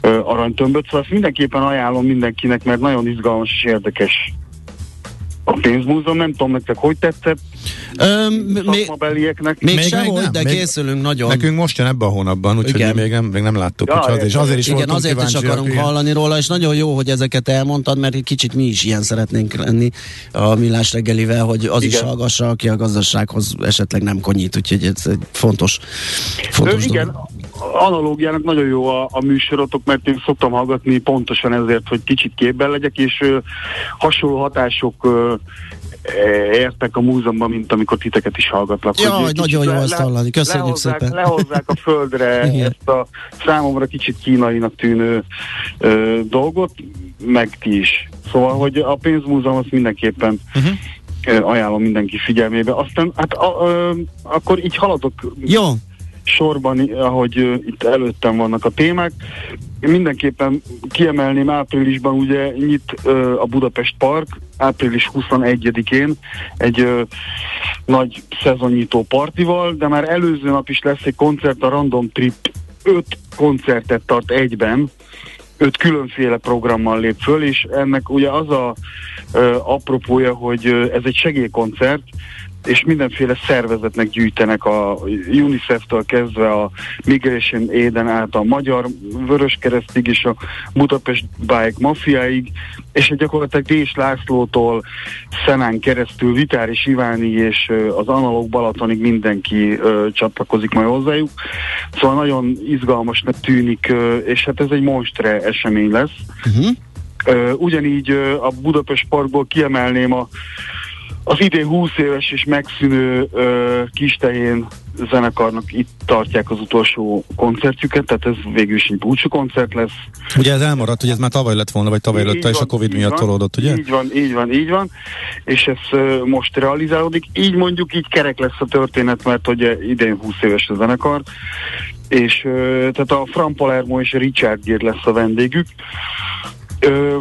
ö, aranytömböt, szóval ezt mindenképpen ajánlom mindenkinek, mert nagyon izgalmas és érdekes a pénzmúzeum, nem tudom nektek, hogy tetszett Öm, még, szakmabelieknek. még Még nem, de még- készülünk nagyon. Nekünk most jön ebben a hónapban, úgyhogy még nem, még nem láttuk, Ja, azért, és azért is Igen, azért is akarunk igen. hallani róla, és nagyon jó, hogy ezeket elmondtad, mert egy kicsit mi is ilyen szeretnénk lenni a millás reggelivel, hogy az is Igen. hallgassa, aki a gazdasághoz esetleg nem konyít, úgyhogy ez egy fontos, fontos Ö, igen, dolog. Analógiának nagyon jó a, a műsorotok, mert én szoktam hallgatni pontosan ezért, hogy kicsit képben legyek, és ö, hasonló hatások ö, e, értek a múzeumban, mint amikor titeket is hallgatlak. Hogy kicsit nagyon jó ezt hallani. Köszönjük lehozzák, szépen. Lehozzák a földre ezt a számomra kicsit kínainak tűnő ö, dolgot, meg ti is. Szóval, hogy a pénzmúzeum azt mindenképpen uh-huh. ajánlom mindenki figyelmébe. Aztán, hát a, ö, akkor így haladok Jó, sorban, ahogy itt előttem vannak a témák. Én mindenképpen kiemelném áprilisban ugye nyit a Budapest Park, április 21-én egy ö, nagy szezonnyitó partival, de már előző nap is lesz egy koncert, a Random Trip öt koncertet tart egyben, öt különféle programmal lép föl, és ennek ugye az a ö, apropója, hogy ö, ez egy segélykoncert, és mindenféle szervezetnek gyűjtenek a UNICEF-től kezdve a Migration Aid-en át a Magyar Vöröskeresztig és a Budapest Bike Mafiáig, és egy gyakorlatilag Dés Lászlótól Szenán keresztül Vitár és Iváni és az Analóg Balatonig mindenki ö, csatlakozik majd hozzájuk. Szóval nagyon izgalmasnak tűnik, ö, és hát ez egy monstre esemény lesz. uh-huh. Ugyanígy a Budapest Parkból kiemelném a, az idén 20 éves és megszűnő ö, Kistehén zenekarnak itt tartják az utolsó koncertjüket, tehát ez végül is egy búcsú koncert lesz. Ugye ez elmaradt, hogy ez már tavaly lett volna, vagy tavaly Így előtte, és a van, Covid miatt van, tolódott, ugye? Így van, így van, így van, és ez ö, most realizálódik. Így mondjuk, így kerek lesz a történet, mert ugye idén 20 éves a zenekar, és ö, tehát a Fran Palermo és a Richard Gere lesz a vendégük. Ö,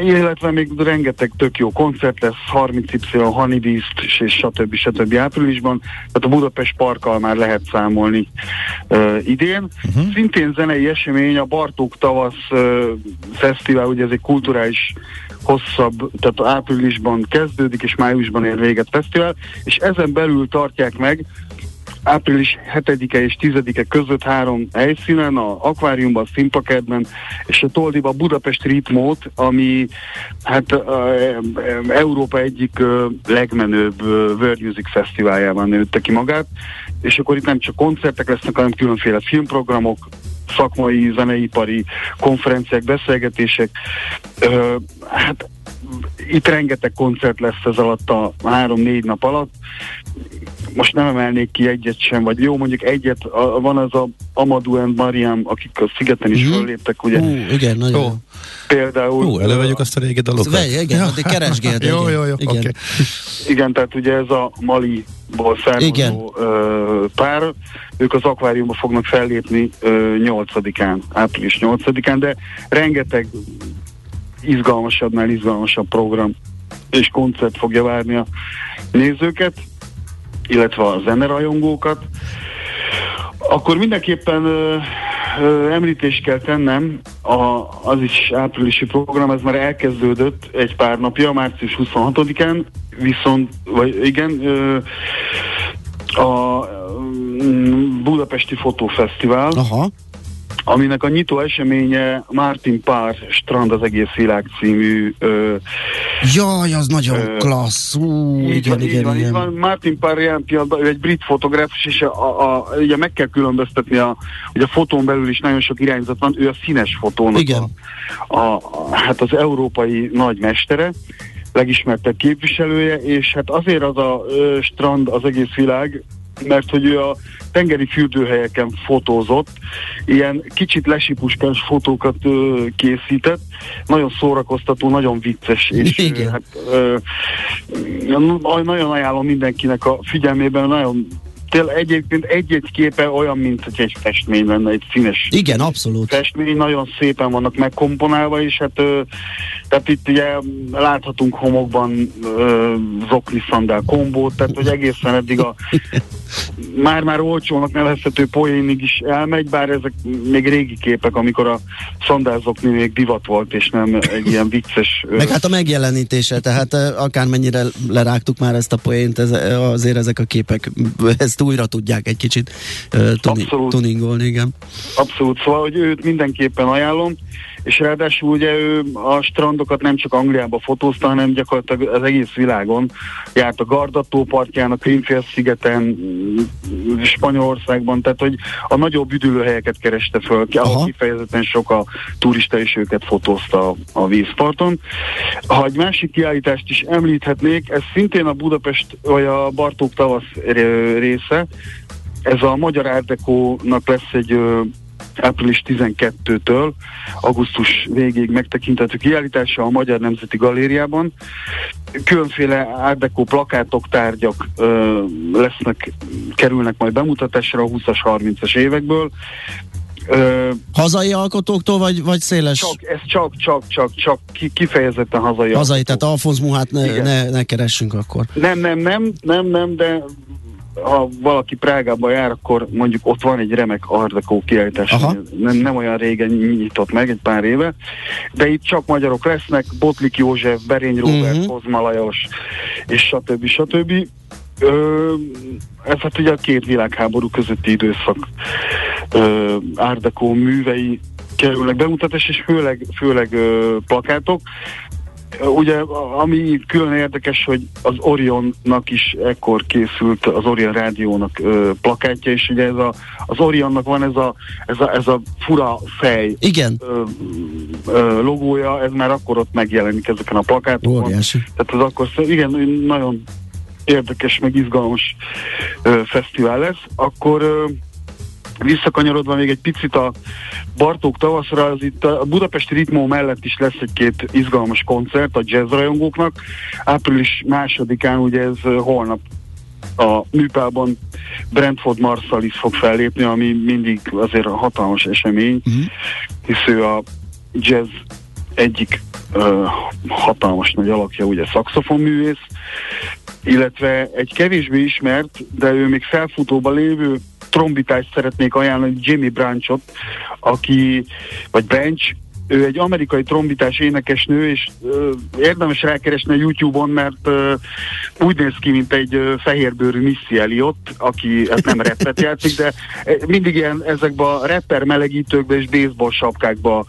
illetve még rengeteg tök jó koncert lesz, 30Y, Honeybeast és, és stb. stb. áprilisban, tehát a Budapest Parkkal már lehet számolni ö, idén. Uh-huh. Szintén zenei esemény a Bartók Tavasz ö, Fesztivál, ugye ez egy kulturális hosszabb, tehát áprilisban kezdődik, és májusban ér véget fesztivál, és ezen belül tartják meg április 7-e és 10-e között három helyszínen, a akváriumban, a Színpakertben és a Toldiban Budapest Ritmót, ami hát Európa egyik legmenőbb World Music Fesztiváljában nőtte ki magát, és akkor itt nem csak koncertek lesznek, hanem különféle filmprogramok, szakmai, zeneipari konferenciák, beszélgetések. Uh, hát itt rengeteg koncert lesz ez alatt a három-négy nap alatt. Most nem emelnék ki egyet sem, vagy jó, mondjuk egyet, a, van az a Amadou and Mariam, akik a szigeten is mm-hmm. fölléptek, ugye. Uh, igen, nagyon jó. Például... Ú, elővegyük azt a régi dalokat. Vej, igen, ja. keresgéld. jó, jó, jó, igen. Okay. Igen, tehát ugye ez a Mali-ból származó pár, ők az akváriumban fognak fellépni ö, 8-án, április 8-án, de rengeteg izgalmasabbnál izgalmasabb program és koncert fogja várni a nézőket, illetve a zenerajongókat. Akkor mindenképpen ö, ö, említést kell tennem, a, az is áprilisi program, ez már elkezdődött egy pár napja, március 26-án, viszont, vagy igen, ö, a Budapesti Fotófesztivál, Aha aminek a nyitó eseménye Martin Pár Strand az egész világ című ö, Jaj, az nagyon ö, klassz. Ú, így igen, van, igen, van, igen. Van. Martin Pár ilyen pillanatban, ő egy brit fotográfus, és a, a, a, ugye meg kell különböztetni, a, ugye a fotón belül is nagyon sok irányzat van, ő a színes fotónak igen. A, a, a, hát az európai nagy mestere legismertebb képviselője, és hát azért az a ö, strand az egész világ, mert hogy ő a tengeri fürdőhelyeken fotózott, ilyen kicsit lesipuskás fotókat ö, készített, nagyon szórakoztató, nagyon vicces, és Igen. Ö, hát, ö, nagyon ajánlom mindenkinek a figyelmében, nagyon Tél egyébként egy-egy képe olyan, mint hogy egy festmény lenne, egy színes Igen, abszolút. festmény, nagyon szépen vannak megkomponálva, és hát ö, tehát itt ugye láthatunk homokban ö, zokni szandál kombót, tehát hogy egészen eddig a már-már olcsónak nevezhető poénig is elmegy, bár ezek még régi képek, amikor a szandálzokni még divat volt, és nem egy ilyen vicces... ö, Meg hát a megjelenítése, tehát eh, akármennyire lerágtuk már ezt a poént, ez, azért ezek a képek ezt újra tudják egy kicsit uh, tuni, Abszolút. tuningolni, igen. Abszolút, szóval, hogy őt mindenképpen ajánlom, és ráadásul ugye ő a strandokat nem csak Angliába fotózta, hanem gyakorlatilag az egész világon. Járt a Gardató partján, a Krimfél-szigeten, mm, Spanyolországban, tehát hogy a nagyobb üdülőhelyeket kereste föl, Aha. ahol kifejezetten sok a turista és őket fotózta a, vízparton. Ha egy másik kiállítást is említhetnék, ez szintén a Budapest vagy a Bartók tavasz része, ez a Magyar Árdekónak lesz egy április 12-től augusztus végéig megtekinthető kiállítása a Magyar Nemzeti Galériában. Különféle árdekó plakátok, tárgyak ö, lesznek, kerülnek majd bemutatásra a 20-as, 30-as évekből. Ö, Hazai alkotóktól, vagy, vagy széles? csak, ez csak, csak, csak, csak ki- kifejezetten hazai. Hazai, alkotók. tehát Alfonz Muhát ne, Igen. ne, ne keressünk akkor. Nem, nem, nem, nem, nem, de ha valaki Prágába jár, akkor mondjuk ott van egy remek Ardekó kiállítás, Aha. nem, nem olyan régen nyitott meg, egy pár éve, de itt csak magyarok lesznek, Botlik József, Berény Róbert, uh-huh. Kozma Lajos, és stb. stb. Ö, ez hát ugye a két világháború közötti időszak ö, Ardekó művei kerülnek bemutatás, és főleg, főleg ö, plakátok. Ugye, ami külön érdekes, hogy az Orionnak is ekkor készült az Orion rádiónak ö, plakátja, és ugye ez a, az Orionnak van ez a, ez a, ez a fura fej Igen, ö, ö, logója, ez már akkor ott megjelenik ezeken a plakátokon. óriási. Tehát az akkor, igen, nagyon érdekes, meg izgalmas ö, fesztivál lesz. Akkor ö, visszakanyarodva még egy picit a Bartók tavaszra, az itt a Budapesti Ritmó mellett is lesz egy-két izgalmas koncert a jazzrajongóknak. Április másodikán, ugye ez holnap a műpában Brentford Marsalis fog fellépni, ami mindig azért a hatalmas esemény, Mhm. hisz ő a jazz egyik ö, hatalmas nagy alakja, ugye szakszofonművész, illetve egy kevésbé ismert, de ő még felfutóban lévő trombitást szeretnék ajánlani, Jimmy Branchot, aki, vagy Branch, ő egy amerikai trombitás énekesnő, és ö, érdemes rákeresni a YouTube-on, mert ö, úgy néz ki, mint egy ö, fehérbőrű Missy Elliott, aki hát nem rappet játszik, de mindig ilyen ezekbe a rapper melegítőkbe és baseball sapkákba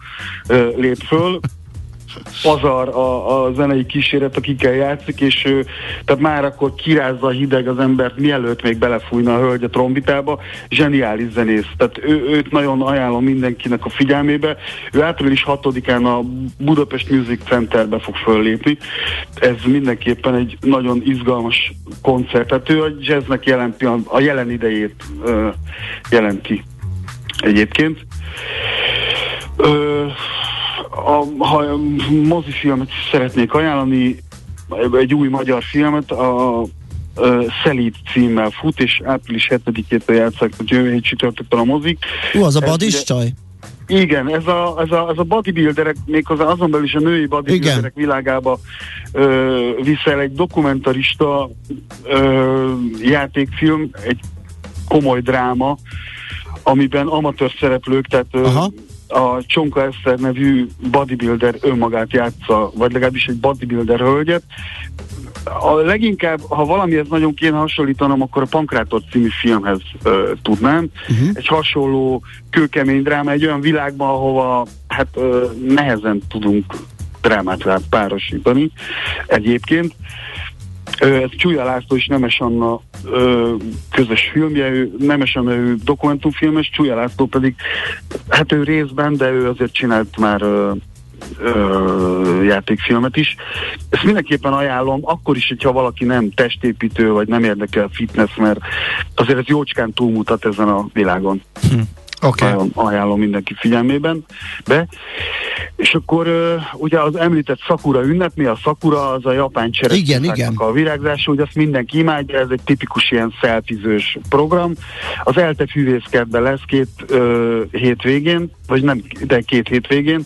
ö, lép föl. Pazar a, a zenei kíséret, akikkel játszik, és ő, tehát már akkor kirázza a hideg az embert, mielőtt még belefújna a hölgy a trombitába, zseniális zenész. Tehát ő, őt nagyon ajánlom mindenkinek a figyelmébe. Ő április 6-án a Budapest Music Centerbe fog föllépni. Ez mindenképpen egy nagyon izgalmas koncert. Tehát ő a jazznek jelenti, a jelen idejét uh, jelenti egyébként. Ö, a, ha mozifilmet szeretnék ajánlani, egy új magyar filmet, a uh, Szelíd címmel fut, és április 7-től játszák a jövő hét csütörtökön a mozik. Ú, az a badis csaj? Igen, ez a, ez a, ez a bodybuilderek, méghozzá azon belül is a női bodybuilderek Igen. világába ö, viszel egy dokumentarista ö, játékfilm, egy komoly dráma, amiben amatőr szereplők, tehát Aha. A Csonka Eszter nevű bodybuilder önmagát játsza, vagy legalábbis egy bodybuilder hölgyet. A leginkább, ha valamihez nagyon kéne hasonlítanom, akkor a Pankrátor című filmhez ö, tudnám. Uh-huh. Egy hasonló kőkemény dráma, egy olyan világban, ahova hát ö, nehezen tudunk drámát rá párosítani egyébként. Ez Csúlya László és Nemes Anna ö, közös filmje, ő, Nemes Anna ő dokumentumfilmes, Csúlya László pedig, hát ő részben, de ő azért csinált már ö, ö, játékfilmet is. Ezt mindenképpen ajánlom, akkor is, hogyha valaki nem testépítő, vagy nem érdekel fitness, mert azért ez jócskán túlmutat ezen a világon. Hm. Okay. Ajánlom, ajánlom mindenki figyelmében be. És akkor ugye az említett Sakura ünnep, mi a Sakura, az a japán cseresznyeszáknak a virágzás, ugye azt mindenki imádja, ez egy tipikus ilyen szelfizős program. Az ELTE fűvészkertben lesz két uh, hétvégén, vagy nem, de két hétvégén,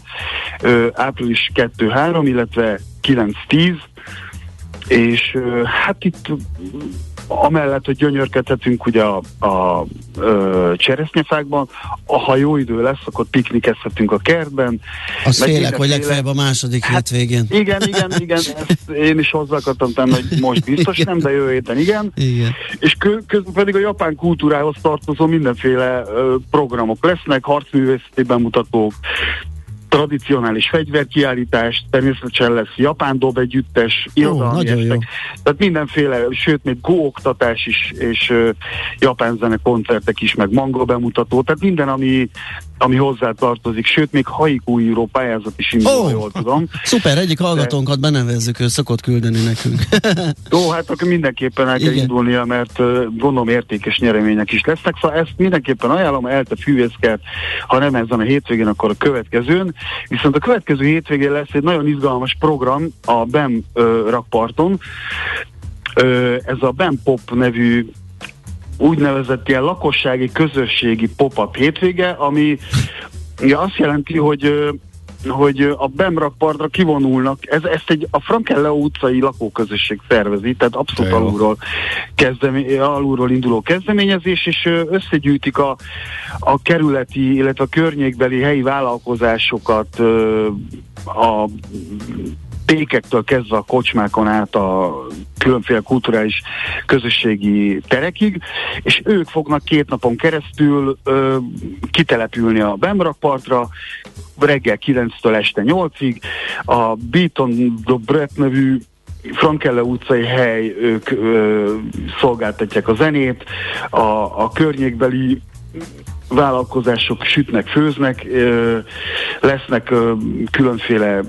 uh, április 2-3, illetve 9-10, és hát itt amellett, hogy gyönyörkedhetünk ugye a, a, a cseresznyefákban, ha jó idő lesz, akkor piknikezhetünk a kertben. Azt félek, hogy legfeljebb a második hát, hétvégén. Igen, igen, igen, ezt én is hozzá akartam tenni, hogy most biztos nem, de jövő héten igen. igen. És közben pedig a japán kultúrához tartozó mindenféle ö, programok lesznek, harcművészeti bemutatók, tradicionális fegyverkiállítást, természetesen lesz japán dob együttes, irodalmi estek, tehát mindenféle, sőt még go-oktatás is, és uh, japán zene koncertek is, meg manga bemutató, tehát minden, ami ami hozzá tartozik, sőt, még haikúíró pályázat is indul, oh, jól tudom. Szuper, egyik hallgatónkat De... benevezzük, ő szokott küldeni nekünk. Jó, hát akkor mindenképpen el kell Igen. indulnia, mert gondolom értékes nyeremények is lesznek, szóval ezt mindenképpen ajánlom, elte fűvészkert, ha nem ezen a hétvégén, akkor a következőn. Viszont a következő hétvégén lesz egy nagyon izgalmas program a BEM ö, rakparton, ez a BEM Pop nevű úgynevezett ilyen lakossági, közösségi pop-up hétvége, ami ja, azt jelenti, hogy hogy a Bemrakpartra kivonulnak, ez, ezt egy a Frankelle utcai lakóközösség szervezi, tehát abszolút alulról, kezdemé, alulról induló kezdeményezés, és összegyűjtik a, a kerületi, illetve a környékbeli helyi vállalkozásokat, a pékektől kezdve a kocsmákon át a különféle kulturális közösségi terekig, és ők fognak két napon keresztül ö, kitelepülni a Bemrakpartra, reggel 9-től este 8-ig. A Beaton the Brett nevű Frankelle utcai hely, ők ö, szolgáltatják a zenét, a, a környékbeli vállalkozások sütnek, főznek, ö, lesznek ö, különféle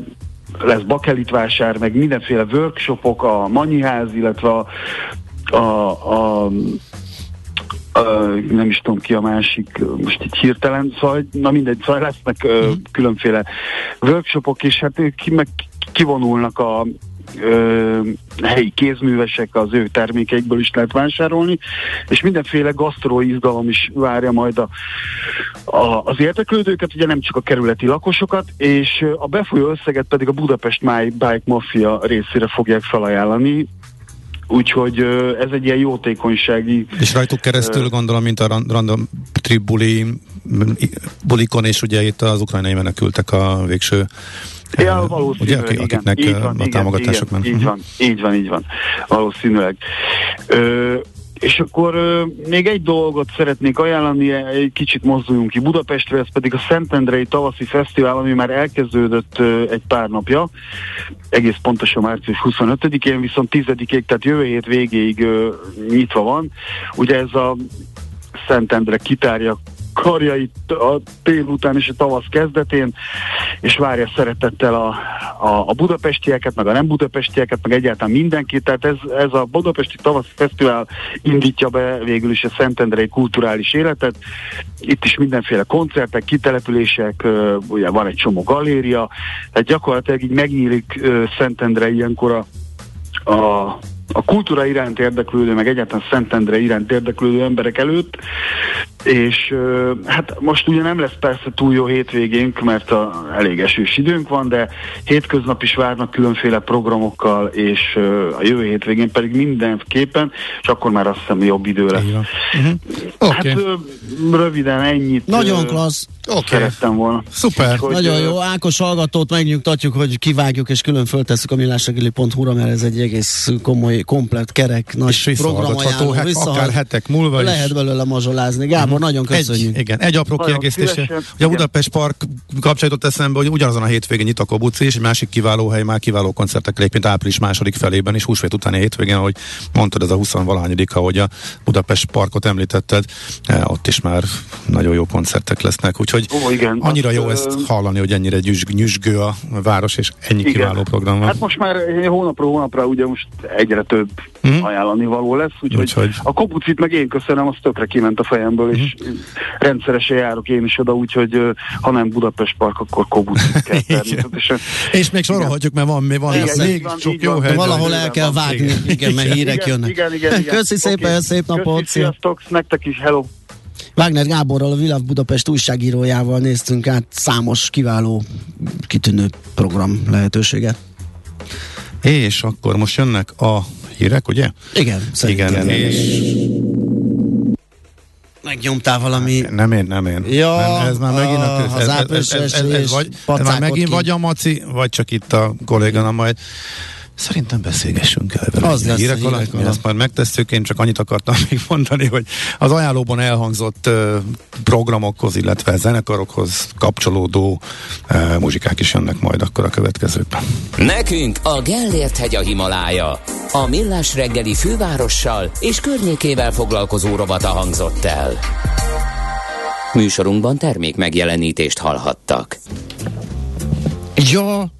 lesz bakelitvásár, meg mindenféle workshopok, a Manyiház, illetve a, a, a Uh, nem is tudom ki a másik, most itt hirtelen, szóval, na mindegy, szóval lesznek uh, különféle workshopok, és hát ők meg kivonulnak a ö, helyi kézművesek, az ő termékeikből is lehet vásárolni, és mindenféle gasztroizgalom is várja majd a, a, az érteklődőket, ugye nem csak a kerületi lakosokat, és a befolyó összeget pedig a Budapest My Bike Mafia részére fogják felajánlani, Úgyhogy ez egy ilyen jótékonysági... És rajtuk keresztül gondolom, mint a random trip buli, bulikon, és ugye itt az ukrajnai menekültek a végső Ja, valószínűleg, ugye, igen. Akiknek így van, a támogatások igen, Így van, így van, így van, valószínűleg. Ö, és akkor uh, még egy dolgot szeretnék ajánlani, egy kicsit mozduljunk ki Budapestre, ez pedig a Szentendrei Tavaszi Fesztivál, ami már elkezdődött uh, egy pár napja, egész pontosan március 25-én, viszont 10-ig, tehát jövő hét végéig uh, nyitva van. Ugye ez a Szentendre kitárja karjait a tél után és a tavasz kezdetén, és várja szeretettel a, a, a budapestieket, meg a nem budapestieket, meg egyáltalán mindenkit. Tehát ez, ez a Budapesti Tavasz Fesztivál indítja be végül is a Szentendrei kulturális életet. Itt is mindenféle koncertek, kitelepülések, ugye van egy csomó galéria, tehát gyakorlatilag így megnyílik Szentendre ilyenkor a, a a kultúra iránt érdeklődő, meg egyáltalán Szentendre iránt érdeklődő emberek előtt, és hát most ugye nem lesz persze túl jó hétvégénk, mert a, elég esős időnk van, de hétköznap is várnak különféle programokkal, és a jövő hétvégén pedig mindenképpen, és akkor már azt hiszem jobb idő lesz. Uh-huh. Okay. Hát röviden ennyit. Nagyon klassz. Okay. Szerettem volna. Szuper. Hogy, Nagyon jó. Ákos hallgatót megnyugtatjuk, hogy kivágjuk és külön föltesszük a millásregeli.hu-ra, mert ez egy egész komoly, komplet, kerek, nagy programajánló. Hát, akár hetek múlva Lehet is. belőle mazsolázni. Gábor, uh-huh. nagyon köszönjük. Egy, igen, egy apró kiegészítés. Ugye a Budapest Park kapcsolatot eszembe, hogy ugyanazon a hétvégén nyit a Kobuci, és egy másik kiváló hely, már kiváló koncertek lépint április második felében, és húsvét utáni hétvégén, ahogy mondtad, ez a 20 valahányadika, ahogy a Budapest Parkot említetted, eh, ott is már nagyon jó koncertek lesznek, úgyhogy Ó, igen, annyira jó ezt hallani, hogy ennyire gyüzg, nyüzsgő a város, és ennyi igen. kiváló program van. Hát most már hónapról hónapra ugye most egyre több mm. ajánlani való lesz, úgyhogy, úgyhogy a kopucit meg én köszönöm, az tökre kiment a fejemből, mm. és rendszeresen járok én is oda, úgyhogy ha nem Budapest Park, akkor kopucit kell természetesen. és még sorolhatjuk, mert van, még van igen, még van, sok jó hely. Valahol el kell vágni, igen, igen, mert hírek jönnek. Igen, igen, igen. Köszi szépen, szép napot! Sziasztok, nektek is, hello! Wagner Gáborral, a Világ Budapest újságírójával néztünk át számos kiváló, kitűnő program lehetőséget. És akkor most jönnek a hírek, ugye? Igen, szerintem. Igen, és... Megnyomtál valami... Hát, nem én, nem én. Ja, nem, ez már megint a köz... ez, ez, ez, ez, ez, ez, vagy, ez már megint ki. vagy a maci, vagy csak itt a kollégana majd Szerintem beszélgessünk el vele. Az lesz hírek alatt, mi azt majd megtesszük, én csak annyit akartam még mondani, hogy az ajánlóban elhangzott uh, programokhoz, illetve zenekarokhoz kapcsolódó uh, muzsikák is jönnek majd akkor a következőkben. Nekünk a Gellért hegy a Himalája. A Millás reggeli fővárossal és környékével foglalkozó robata hangzott el. Műsorunkban termék megjelenítést hallhattak. Ja,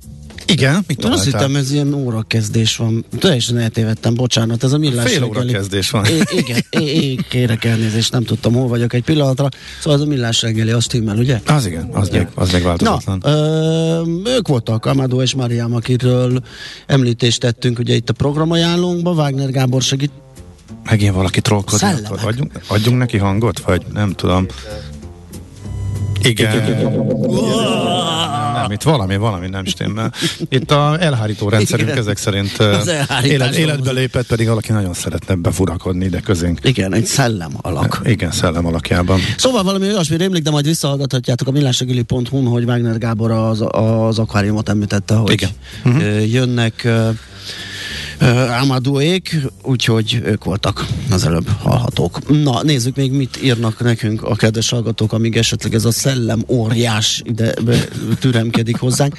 igen, mit Én azt hittem, ez ilyen órakezdés van. Teljesen eltévedtem, bocsánat, ez a millás Fél reggeli. órakezdés van. É, igen, é, é, kérek elnézést, nem tudtam, hol vagyok egy pillanatra. Szóval ez a millás reggeli, azt timmel, ugye? Az igen, az, igen. Még, az még változatlan. Na, ö, ők voltak, Amadó és Mariam, akiről említést tettünk ugye itt a programajánlónkba, Wagner Gábor segít Megint valaki trollkodik. Adjunk, adjunk neki hangot, vagy nem tudom. Igen. Igen. Nem, itt valami, valami nem stimmel. Itt a elhárító rendszerünk Igen. ezek szerint élet, életbe lépett, pedig valaki nagyon szeretne befurakodni ide közénk. Igen, egy szellem alak. Igen, szellem alakjában. Szóval valami olyasmi rémlik, de majd visszahallgathatjátok a millásregili.hu-n, hogy Wagner Gábor az, az akváriumot említette, hogy Igen. Uh-huh. jönnek Amadouék, úgyhogy ők voltak az előbb hallhatók. Na, nézzük még, mit írnak nekünk a kedves hallgatók, amíg esetleg ez a szellem óriás ide türemkedik hozzánk.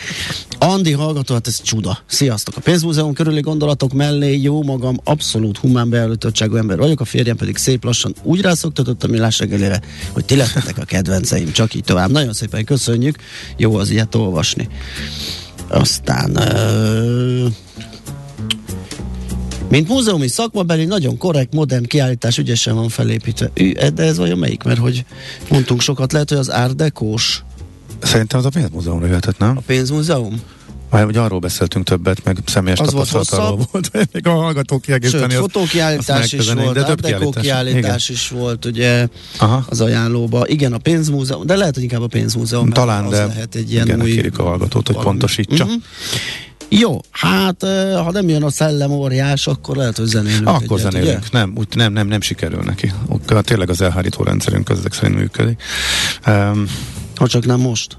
Andi hallgató, hát ez csuda. Sziasztok! A pénzmúzeum körüli gondolatok mellé jó magam abszolút humán beállítottságú ember vagyok, a férjem pedig szép lassan úgy rászoktatott a millás reggelére, hogy ti lettetek a kedvenceim, csak így tovább. Nagyon szépen köszönjük, jó az ilyet olvasni. Aztán uh, mint múzeumi szakmabeli, nagyon korrekt, modern kiállítás, ügyesen van felépítve. De ez vajon melyik? Mert hogy mondtunk sokat, lehet, hogy az árdekós. Szerintem az a pénzmúzeumra jöhetett, nem? A pénzmúzeum? Vagy hogy arról beszéltünk többet, meg személyes az tapasztalatról volt, volt, még a hallgatók kiegészíteni. Sőt, fotókiállítás is volt, de több kiállítás. kiállítás is volt, ugye Aha. az ajánlóba. Igen, a pénzmúzeum, de lehet, hogy inkább a pénzmúzeum. Talán, de lehet egy ilyen igen, új... a hallgatót, hogy pontosítsa. Uh-huh. Jó, hát ha nem jön a szellem óriás, akkor lehet, hogy zenélünk. Akkor egyet, zenélünk, ugye? nem, úgy, nem, nem, nem sikerül neki. Tényleg az elhárító rendszerünk ezek szerint működik. Um, ha csak nem most.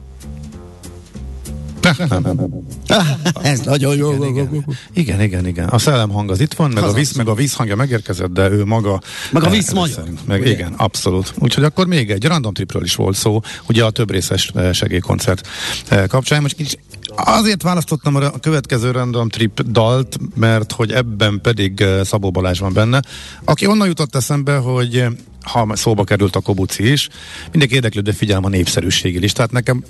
Ez nagyon jó. Igen, igen, igen, igen, igen. A szellemhang az itt van, meg a, víz, meg a vízhangja megérkezett, de ő maga... Meg a víz magyar. Meg, igen, abszolút. Úgyhogy akkor még egy random tripről is volt szó, ugye a több részes segélykoncert kapcsán. Most kicsit Azért választottam a következő Random Trip dalt, mert hogy ebben pedig Szabó Balázs van benne, aki onnan jutott eszembe, hogy ha szóba került a kobuci is, mindenki érdeklődve figyelem a népszerűségi listát. Nekem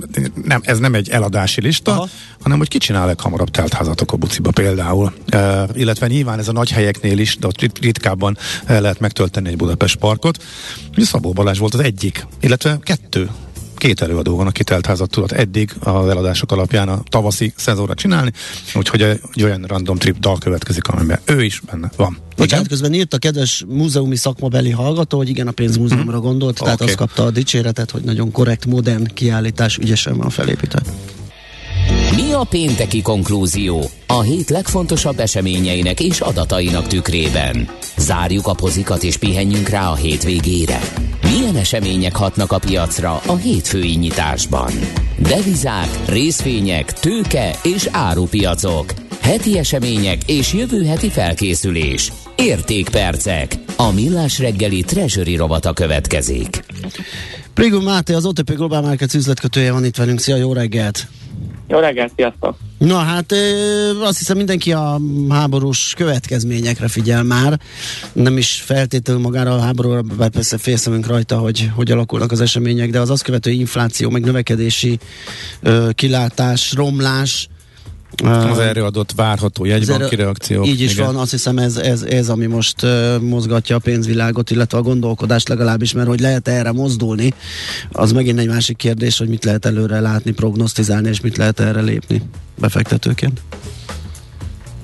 nem, ez nem egy eladási lista, Aha. hanem hogy ki csinál leghamarabb teltházat a kobuciba például. E, illetve nyilván ez a nagy helyeknél is, de ott ritkábban lehet megtölteni egy Budapest parkot. Szabó Balázs volt az egyik, illetve kettő két előadó van, aki teltházat tudott eddig az eladások alapján a tavaszi szezonra csinálni, úgyhogy egy olyan random trip dal következik, amiben ő is benne van. Bocsánat, közben írt a kedves múzeumi szakmabeli hallgató, hogy igen, a pénzmúzeumra gondolt, tehát okay. azt kapta a dicséretet, hogy nagyon korrekt, modern kiállítás, ügyesen van felépített. Mi a pénteki konklúzió? A hét legfontosabb eseményeinek és adatainak tükrében. Zárjuk a pozikat és pihenjünk rá a hétvégére. Milyen események hatnak a piacra a hétfői nyitásban? Devizák, részvények, tőke és árupiacok. Heti események és jövő heti felkészülés. Értékpercek. A millás reggeli treasury rovata következik. Prigum Máté, az OTP Global Markets üzletkötője van itt velünk. Szia, jó reggelt! Jó reggelt, sziasztok! Na hát azt hiszem mindenki a háborús következményekre figyel már, nem is feltétlenül magára a háborúra, bár persze félszemünk rajta, hogy hogy alakulnak az események, de az azt követő infláció, meg növekedési kilátás, romlás, az erre adott várható jegybanki reakció. Így is igen. van, azt hiszem ez, ez, ez ami most uh, mozgatja a pénzvilágot, illetve a gondolkodást legalábbis, mert hogy lehet erre mozdulni, az megint egy másik kérdés, hogy mit lehet előre látni, prognosztizálni, és mit lehet erre lépni befektetőként.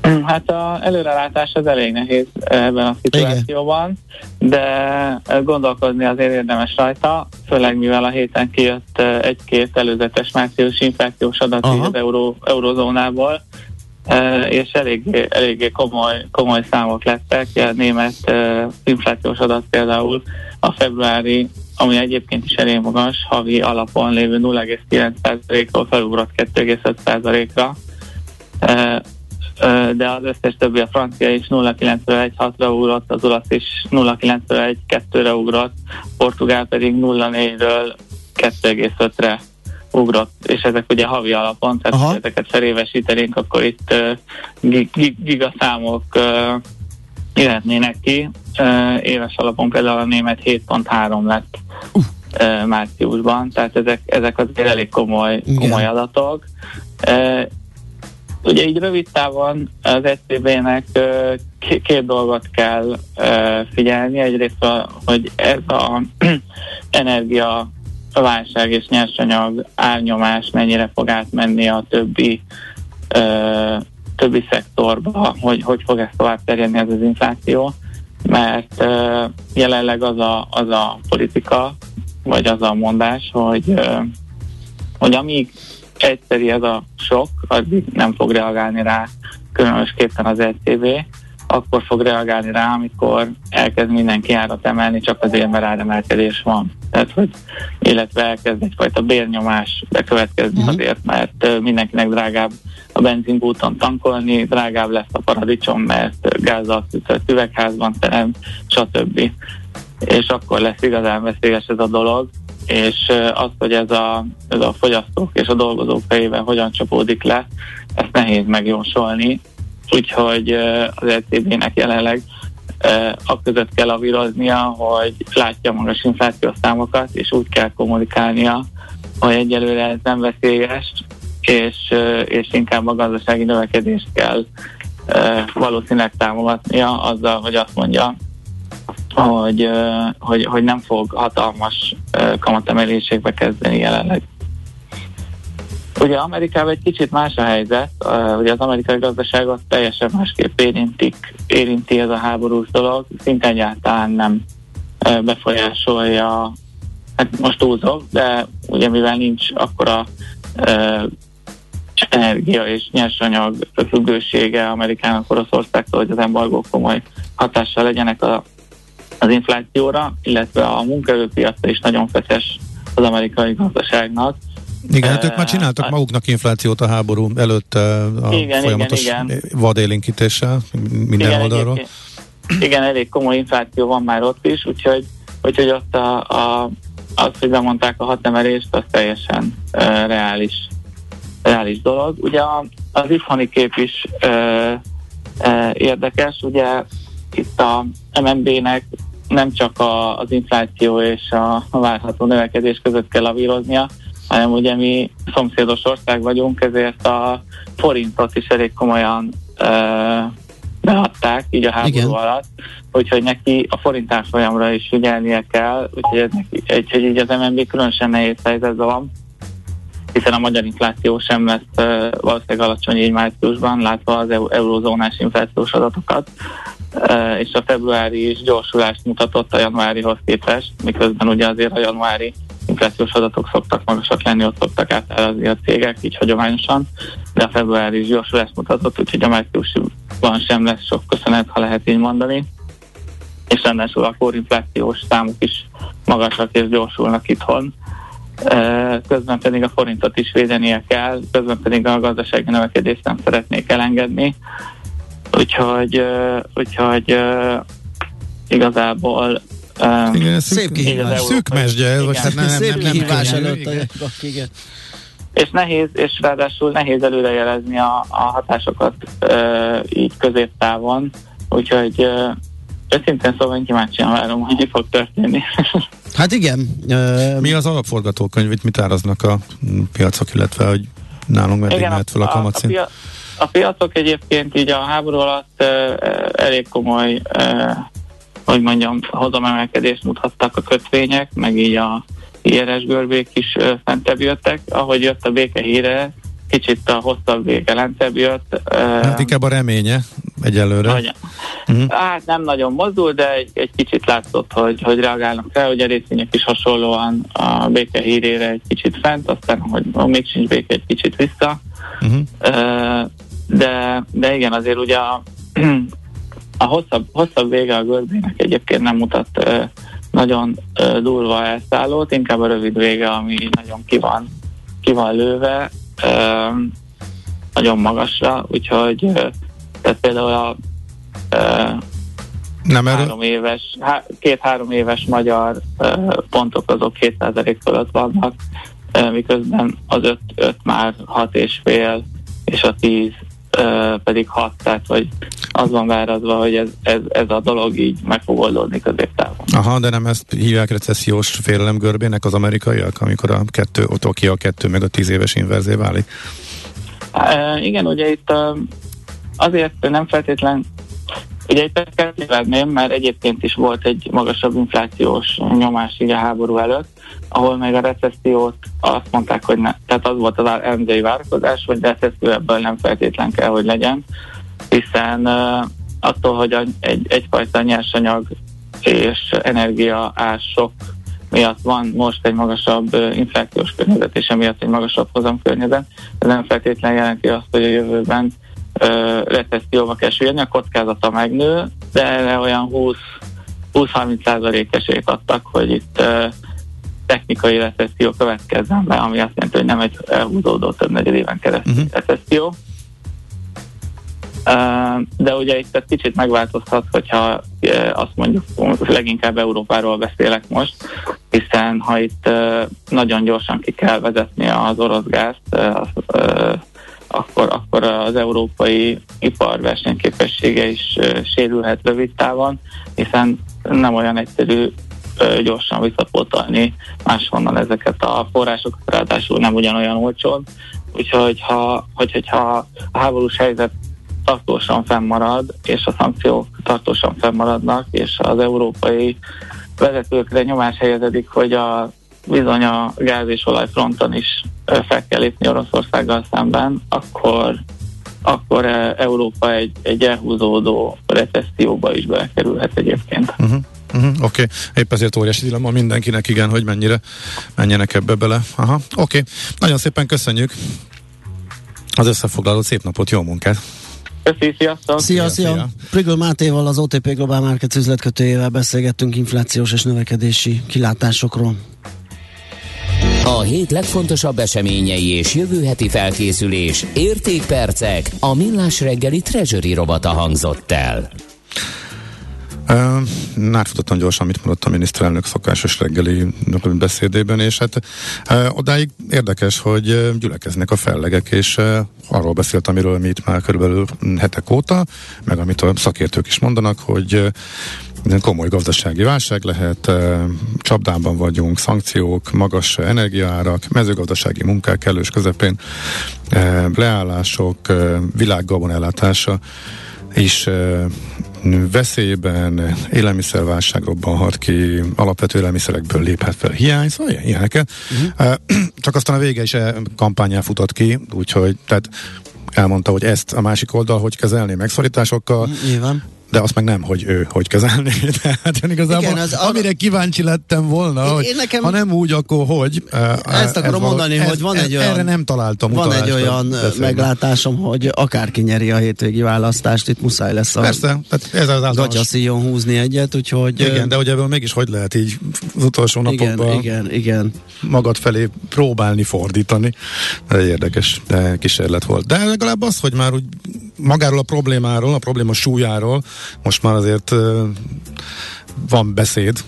Hát a előrelátás az elég nehéz ebben a szituációban, Igen. de gondolkozni azért érdemes rajta, főleg mivel a héten kijött egy-két előzetes március inflációs adat az euró, eurozónából, és eléggé, eléggé komoly, komoly számok lettek. A német inflációs adat például a februári, ami egyébként is elég magas, havi alapon lévő 0,9%-ról felugrott 2,5%-ra de az összes többi a francia is 0,9-1-6-ra ugrott, az olasz is 0,9-1-2-re ugrott, portugál pedig 0,4-ről 2,5-re ugrott, és ezek ugye havi alapon, tehát Aha. ha ezeket felévesítenénk, akkor itt uh, gigaszámok uh, jöhetnének ki. Uh, éves alapon például a német 7.3 lett uh. uh, márciusban, tehát ezek, ezek azért elég komoly, komoly adatok. Uh, Ugye így rövid távon az SZB-nek két dolgot kell figyelni. Egyrészt, a, hogy ez a energia válság és nyersanyag árnyomás mennyire fog átmenni a többi többi szektorba, hogy hogy fog ez tovább terjedni ez az infláció, mert jelenleg az a, az a politika, vagy az a mondás, hogy, hogy amíg egyszeri ez a sok, addig nem fog reagálni rá különösképpen az ECB, akkor fog reagálni rá, amikor elkezd mindenki árat emelni, csak azért, mert áremelkedés van. Tehát, hogy, illetve elkezd egyfajta bérnyomás bekövetkezni uh-huh. azért, mert mindenkinek drágább a benzinkúton tankolni, drágább lesz a paradicsom, mert gázzal fűtött üvegházban terem, stb. És akkor lesz igazán veszélyes ez a dolog, és az, hogy ez a, ez a fogyasztók és a dolgozók fejében hogyan csapódik le, ezt nehéz megjósolni, úgyhogy az ECB-nek jelenleg a között kell avíroznia, hogy látja magas inflációs számokat, és úgy kell kommunikálnia, hogy egyelőre ez nem veszélyes, és, és inkább a gazdasági növekedést kell valószínűleg támogatnia azzal, hogy azt mondja, hogy, hogy, hogy nem fog hatalmas kamatemelésekbe kezdeni jelenleg. Ugye Amerikában egy kicsit más a helyzet, ugye az amerikai gazdaságot teljesen másképp érintik, érinti ez a háborús dolog, szinte egyáltalán nem befolyásolja, hát most túlzok, de ugye mivel nincs akkora energia és nyersanyag függősége Amerikának Oroszországtól, hogy az embargók komoly hatással legyenek a az inflációra, illetve a munkaerőpiacra is nagyon feszes az amerikai gazdaságnak, Igen, hát ők már csináltak maguknak inflációt a háború előtt a igen, folyamatos igen, igen. vadélénkítéssel minden igen, oldalról. Igen, igen, elég komoly infláció van már ott is, úgyhogy, úgyhogy ott a, a, az, hogy bemondták a hatemelést, az teljesen uh, reális, reális dolog. Ugye a, az itthoni kép is uh, uh, érdekes, ugye itt a MNB-nek nem csak a, az infláció és a, a várható növekedés között kell lavíroznia, hanem ugye mi szomszédos ország vagyunk, ezért a forintot is elég komolyan ö, beadták így a háború Igen. alatt, úgyhogy neki a forint árfolyamra is figyelnie kell, úgyhogy, ez neki, úgyhogy így az MNB különösen nehéz helyzetben van, hiszen a magyar infláció sem lesz uh, valószínűleg alacsony így márciusban, látva az eurozónás inflációs adatokat, és a februári is gyorsulást mutatott a januárihoz képest, miközben ugye azért a januári inflációs adatok szoktak magasak lenni, ott szoktak átárazni a cégek, így hagyományosan, de a februári is gyorsulást mutatott, úgyhogy a márciusban sem lesz sok köszönet, ha lehet így mondani. És ráadásul a korinflációs számok is magasak és gyorsulnak itthon. Közben pedig a forintot is védenie kell, közben pedig a gazdasági növekedést nem szeretnék elengedni. Úgyhogy, úgyhogy igazából Um, igen, szűk, szép kihívás. Szűk mesdje, vagy hát nem, nem, szép nem, kihívás nem előtt. Igen. igen. És nehéz, és ráadásul nehéz előrejelezni a, a hatásokat uh, így középtávon, úgyhogy uh, őszintén szóval én kíváncsian várom, hogy mi fog történni. Hát igen. Uh, mi az alapforgatókönyv, mit áraznak a piacok, illetve hogy nálunk meddig igen, mehet fel a, a kamatszint? A, a piacok egyébként így a háború alatt elég komoly hogy mondjam, hozamemelkedést mutattak a kötvények, meg így a IRS görbék is fentebb jöttek. Ahogy jött a béke híre, kicsit a hosszabb vége lentebb jött. Hát inkább a reménye egyelőre. Hogy, uh-huh. Hát nem nagyon mozdul, de egy, egy kicsit látszott, hogy, hogy reagálnak fel, hogy a részvények is hasonlóan a béke hírére egy kicsit fent, aztán, hogy még sincs béke, egy kicsit vissza. Uh-huh. De, de igen, azért ugye a, a hosszabb, hosszabb vége a görbének egyébként nem mutat uh, nagyon uh, durva elszállót, inkább a rövid vége, ami nagyon ki van, ki van lőve, uh, nagyon magasra, úgyhogy uh, tehát például a uh, nem három éves, há, két-három éves magyar uh, pontok azok 2% fölött vannak, uh, miközben az 5, 5 már 6 és fél, és a 10 pedig hat, tehát hogy az van várazva, hogy ez, ez, ez a dolog így meg fog oldódni középtávon. Aha, de nem ezt hívják recessziós félelem görbének az amerikaiak, amikor a kettő, ott oké a kettő meg a tíz éves inverzé válik? E, igen, ugye itt azért nem feltétlen Ugye itt kell kivenném, mert egyébként is volt egy magasabb inflációs nyomás így a háború előtt, ahol meg a recessziót azt mondták, hogy ne, tehát az volt az elemzői várakozás, hogy recesszió ebből nem feltétlen kell, hogy legyen, hiszen uh, attól, hogy egy, egyfajta nyersanyag és energia ások miatt van most egy magasabb inflációs környezet, és emiatt egy magasabb hozamkörnyezet, ez nem feltétlenül jelenti azt, hogy a jövőben recesszióba kell süllyedni, a kockázata megnő, de erre olyan 20-30 esélyt adtak, hogy itt technikai recesszió következzen be, ami azt jelenti, hogy nem egy elhúzódó több negyed éven keresztül uh-huh. recesszió. De ugye itt ez kicsit megváltozhat, hogyha azt mondjuk, leginkább Európáról beszélek most, hiszen ha itt nagyon gyorsan ki kell vezetni az orosz gázt, az, akkor, akkor az európai ipar versenyképessége is sérülhet rövid távon, hiszen nem olyan egyszerű gyorsan visszapótolni máshonnan ezeket a forrásokat, ráadásul nem ugyanolyan olcsón. Úgyhogy ha, hogy, hogyha a háborús helyzet tartósan fennmarad, és a szankciók tartósan fennmaradnak, és az európai vezetőkre nyomás helyezedik, hogy a bizony a gáz és olajfronton is fel kell lépni Oroszországgal szemben, akkor, akkor Európa egy, egy elhúzódó recesszióba is belekerülhet egyébként. Uh-huh. Uh-huh, Oké, okay. épp ezért óriási dilemma mindenkinek, igen, hogy mennyire menjenek ebbe bele. Aha, oké. Okay. Nagyon szépen köszönjük az összefoglaló szép napot, jó munkát! Köszi, sziasztok! Szia, szia! szia. Prigol Mátéval, az OTP Global Markets üzletkötőjével beszélgettünk inflációs és növekedési kilátásokról. A hét legfontosabb eseményei és jövő heti felkészülés, értékpercek, a millás reggeli treasury robata hangzott el. Átfutottam gyorsan, amit mondott a miniszterelnök szokásos reggeli beszédében, és hát odáig érdekes, hogy gyülekeznek a fellegek, és arról beszélt, amiről mi itt már körülbelül hetek óta, meg amit a szakértők is mondanak, hogy komoly gazdasági válság lehet, csapdában vagyunk, szankciók, magas energiaárak, mezőgazdasági munkák kellős közepén, leállások, világgabon ellátása is veszélyben, élelmiszerválság robbanhat ki, alapvető élelmiszerekből léphet fel hiány, szóval ilyeneket. Uh-huh. Csak aztán a vége is kampányán futott ki, úgyhogy tehát elmondta, hogy ezt a másik oldal hogy kezelni megszorításokkal. Nyilván de azt meg nem, hogy ő hogy kezelni. Tehát én igazából Igen, az amire kíváncsi lettem volna, én, hogy én nekem... ha nem úgy, akkor hogy. Ezt akarom ez mondani, ez, hogy van egy olyan... Erre nem találtam Van egy olyan beszélni. meglátásom, hogy akárki nyeri a hétvégi választást, itt muszáj lesz a Persze, tehát ez az általános... húzni egyet, úgyhogy... Igen, de hogy ebből mégis hogy lehet így az utolsó napokban igen, igen, igen. magad felé próbálni fordítani. Egy érdekes de kísérlet volt. De legalább az, hogy már úgy magáról a problémáról, a probléma súlyáról most már azért van beszéd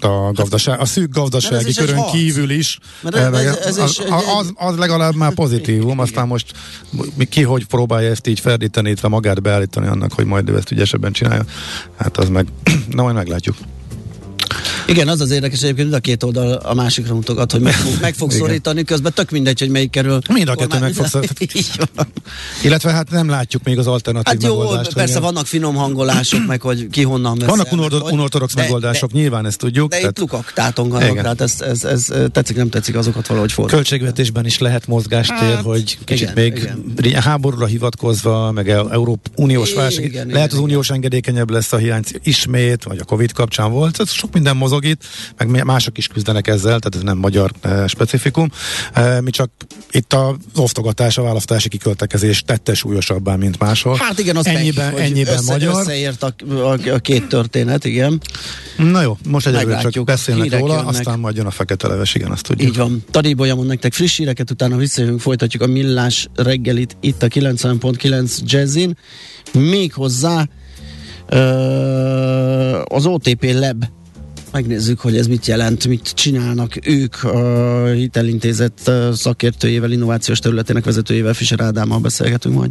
a, gazdaság, a szűk gazdasági körön is kívül is. Mert ez, ez, ez az, az, az legalább már pozitívum, aztán most ki hogy próbálja ezt így ferdíteni, illetve magát beállítani annak, hogy majd ő ezt ügyesebben csinálja. Hát az meg, na majd meglátjuk. Igen, az az érdekes egyébként, mind a két oldal a másikra mutogat, hogy meg fog, meg fog szorítani, közben tök mindegy, hogy melyik kerül. Mind a kettő meg fog szorítani. Illetve hát nem látjuk még az alternatív hát jó, megoldást. persze igen. vannak finom hangolások, meg hogy ki honnan messze. Vannak unortodox megoldások, de, nyilván ezt tudjuk. De tehát, itt lukak tátonganak, tehát ez, ez, ez, tetszik, nem tetszik, azokat valahogy fordítani. Költségvetésben is lehet mozgástér, hát, hogy kicsit igen, még igen. háborúra hivatkozva, meg Európa uniós válság. Igen, lehet az uniós engedékenyebb lesz a hiány ismét, vagy a Covid kapcsán volt. Ez sok minden mozog itt, meg mások is küzdenek ezzel, tehát ez nem magyar e, specifikum. E, mi csak itt a osztogatás, a választási kiköltekezés tette súlyosabbá, mint máshol. Hát igen, az ennyiben, meg, ennyiben össze, magyar. Összeért a, a, a két történet, igen. Na jó, most egyelőre csak beszélnek róla, jönnek. aztán majd jön a fekete leves, igen, azt tudjuk. Így van. Tadébolya mond nektek friss híreket, utána visszajövünk, folytatjuk a millás reggelit itt a 90.9 Jazzin. Még hozzá az OTP Lab megnézzük, hogy ez mit jelent, mit csinálnak ők a hitelintézet szakértőjével, innovációs területének vezetőjével, Fischer Ádámmal beszélgetünk majd.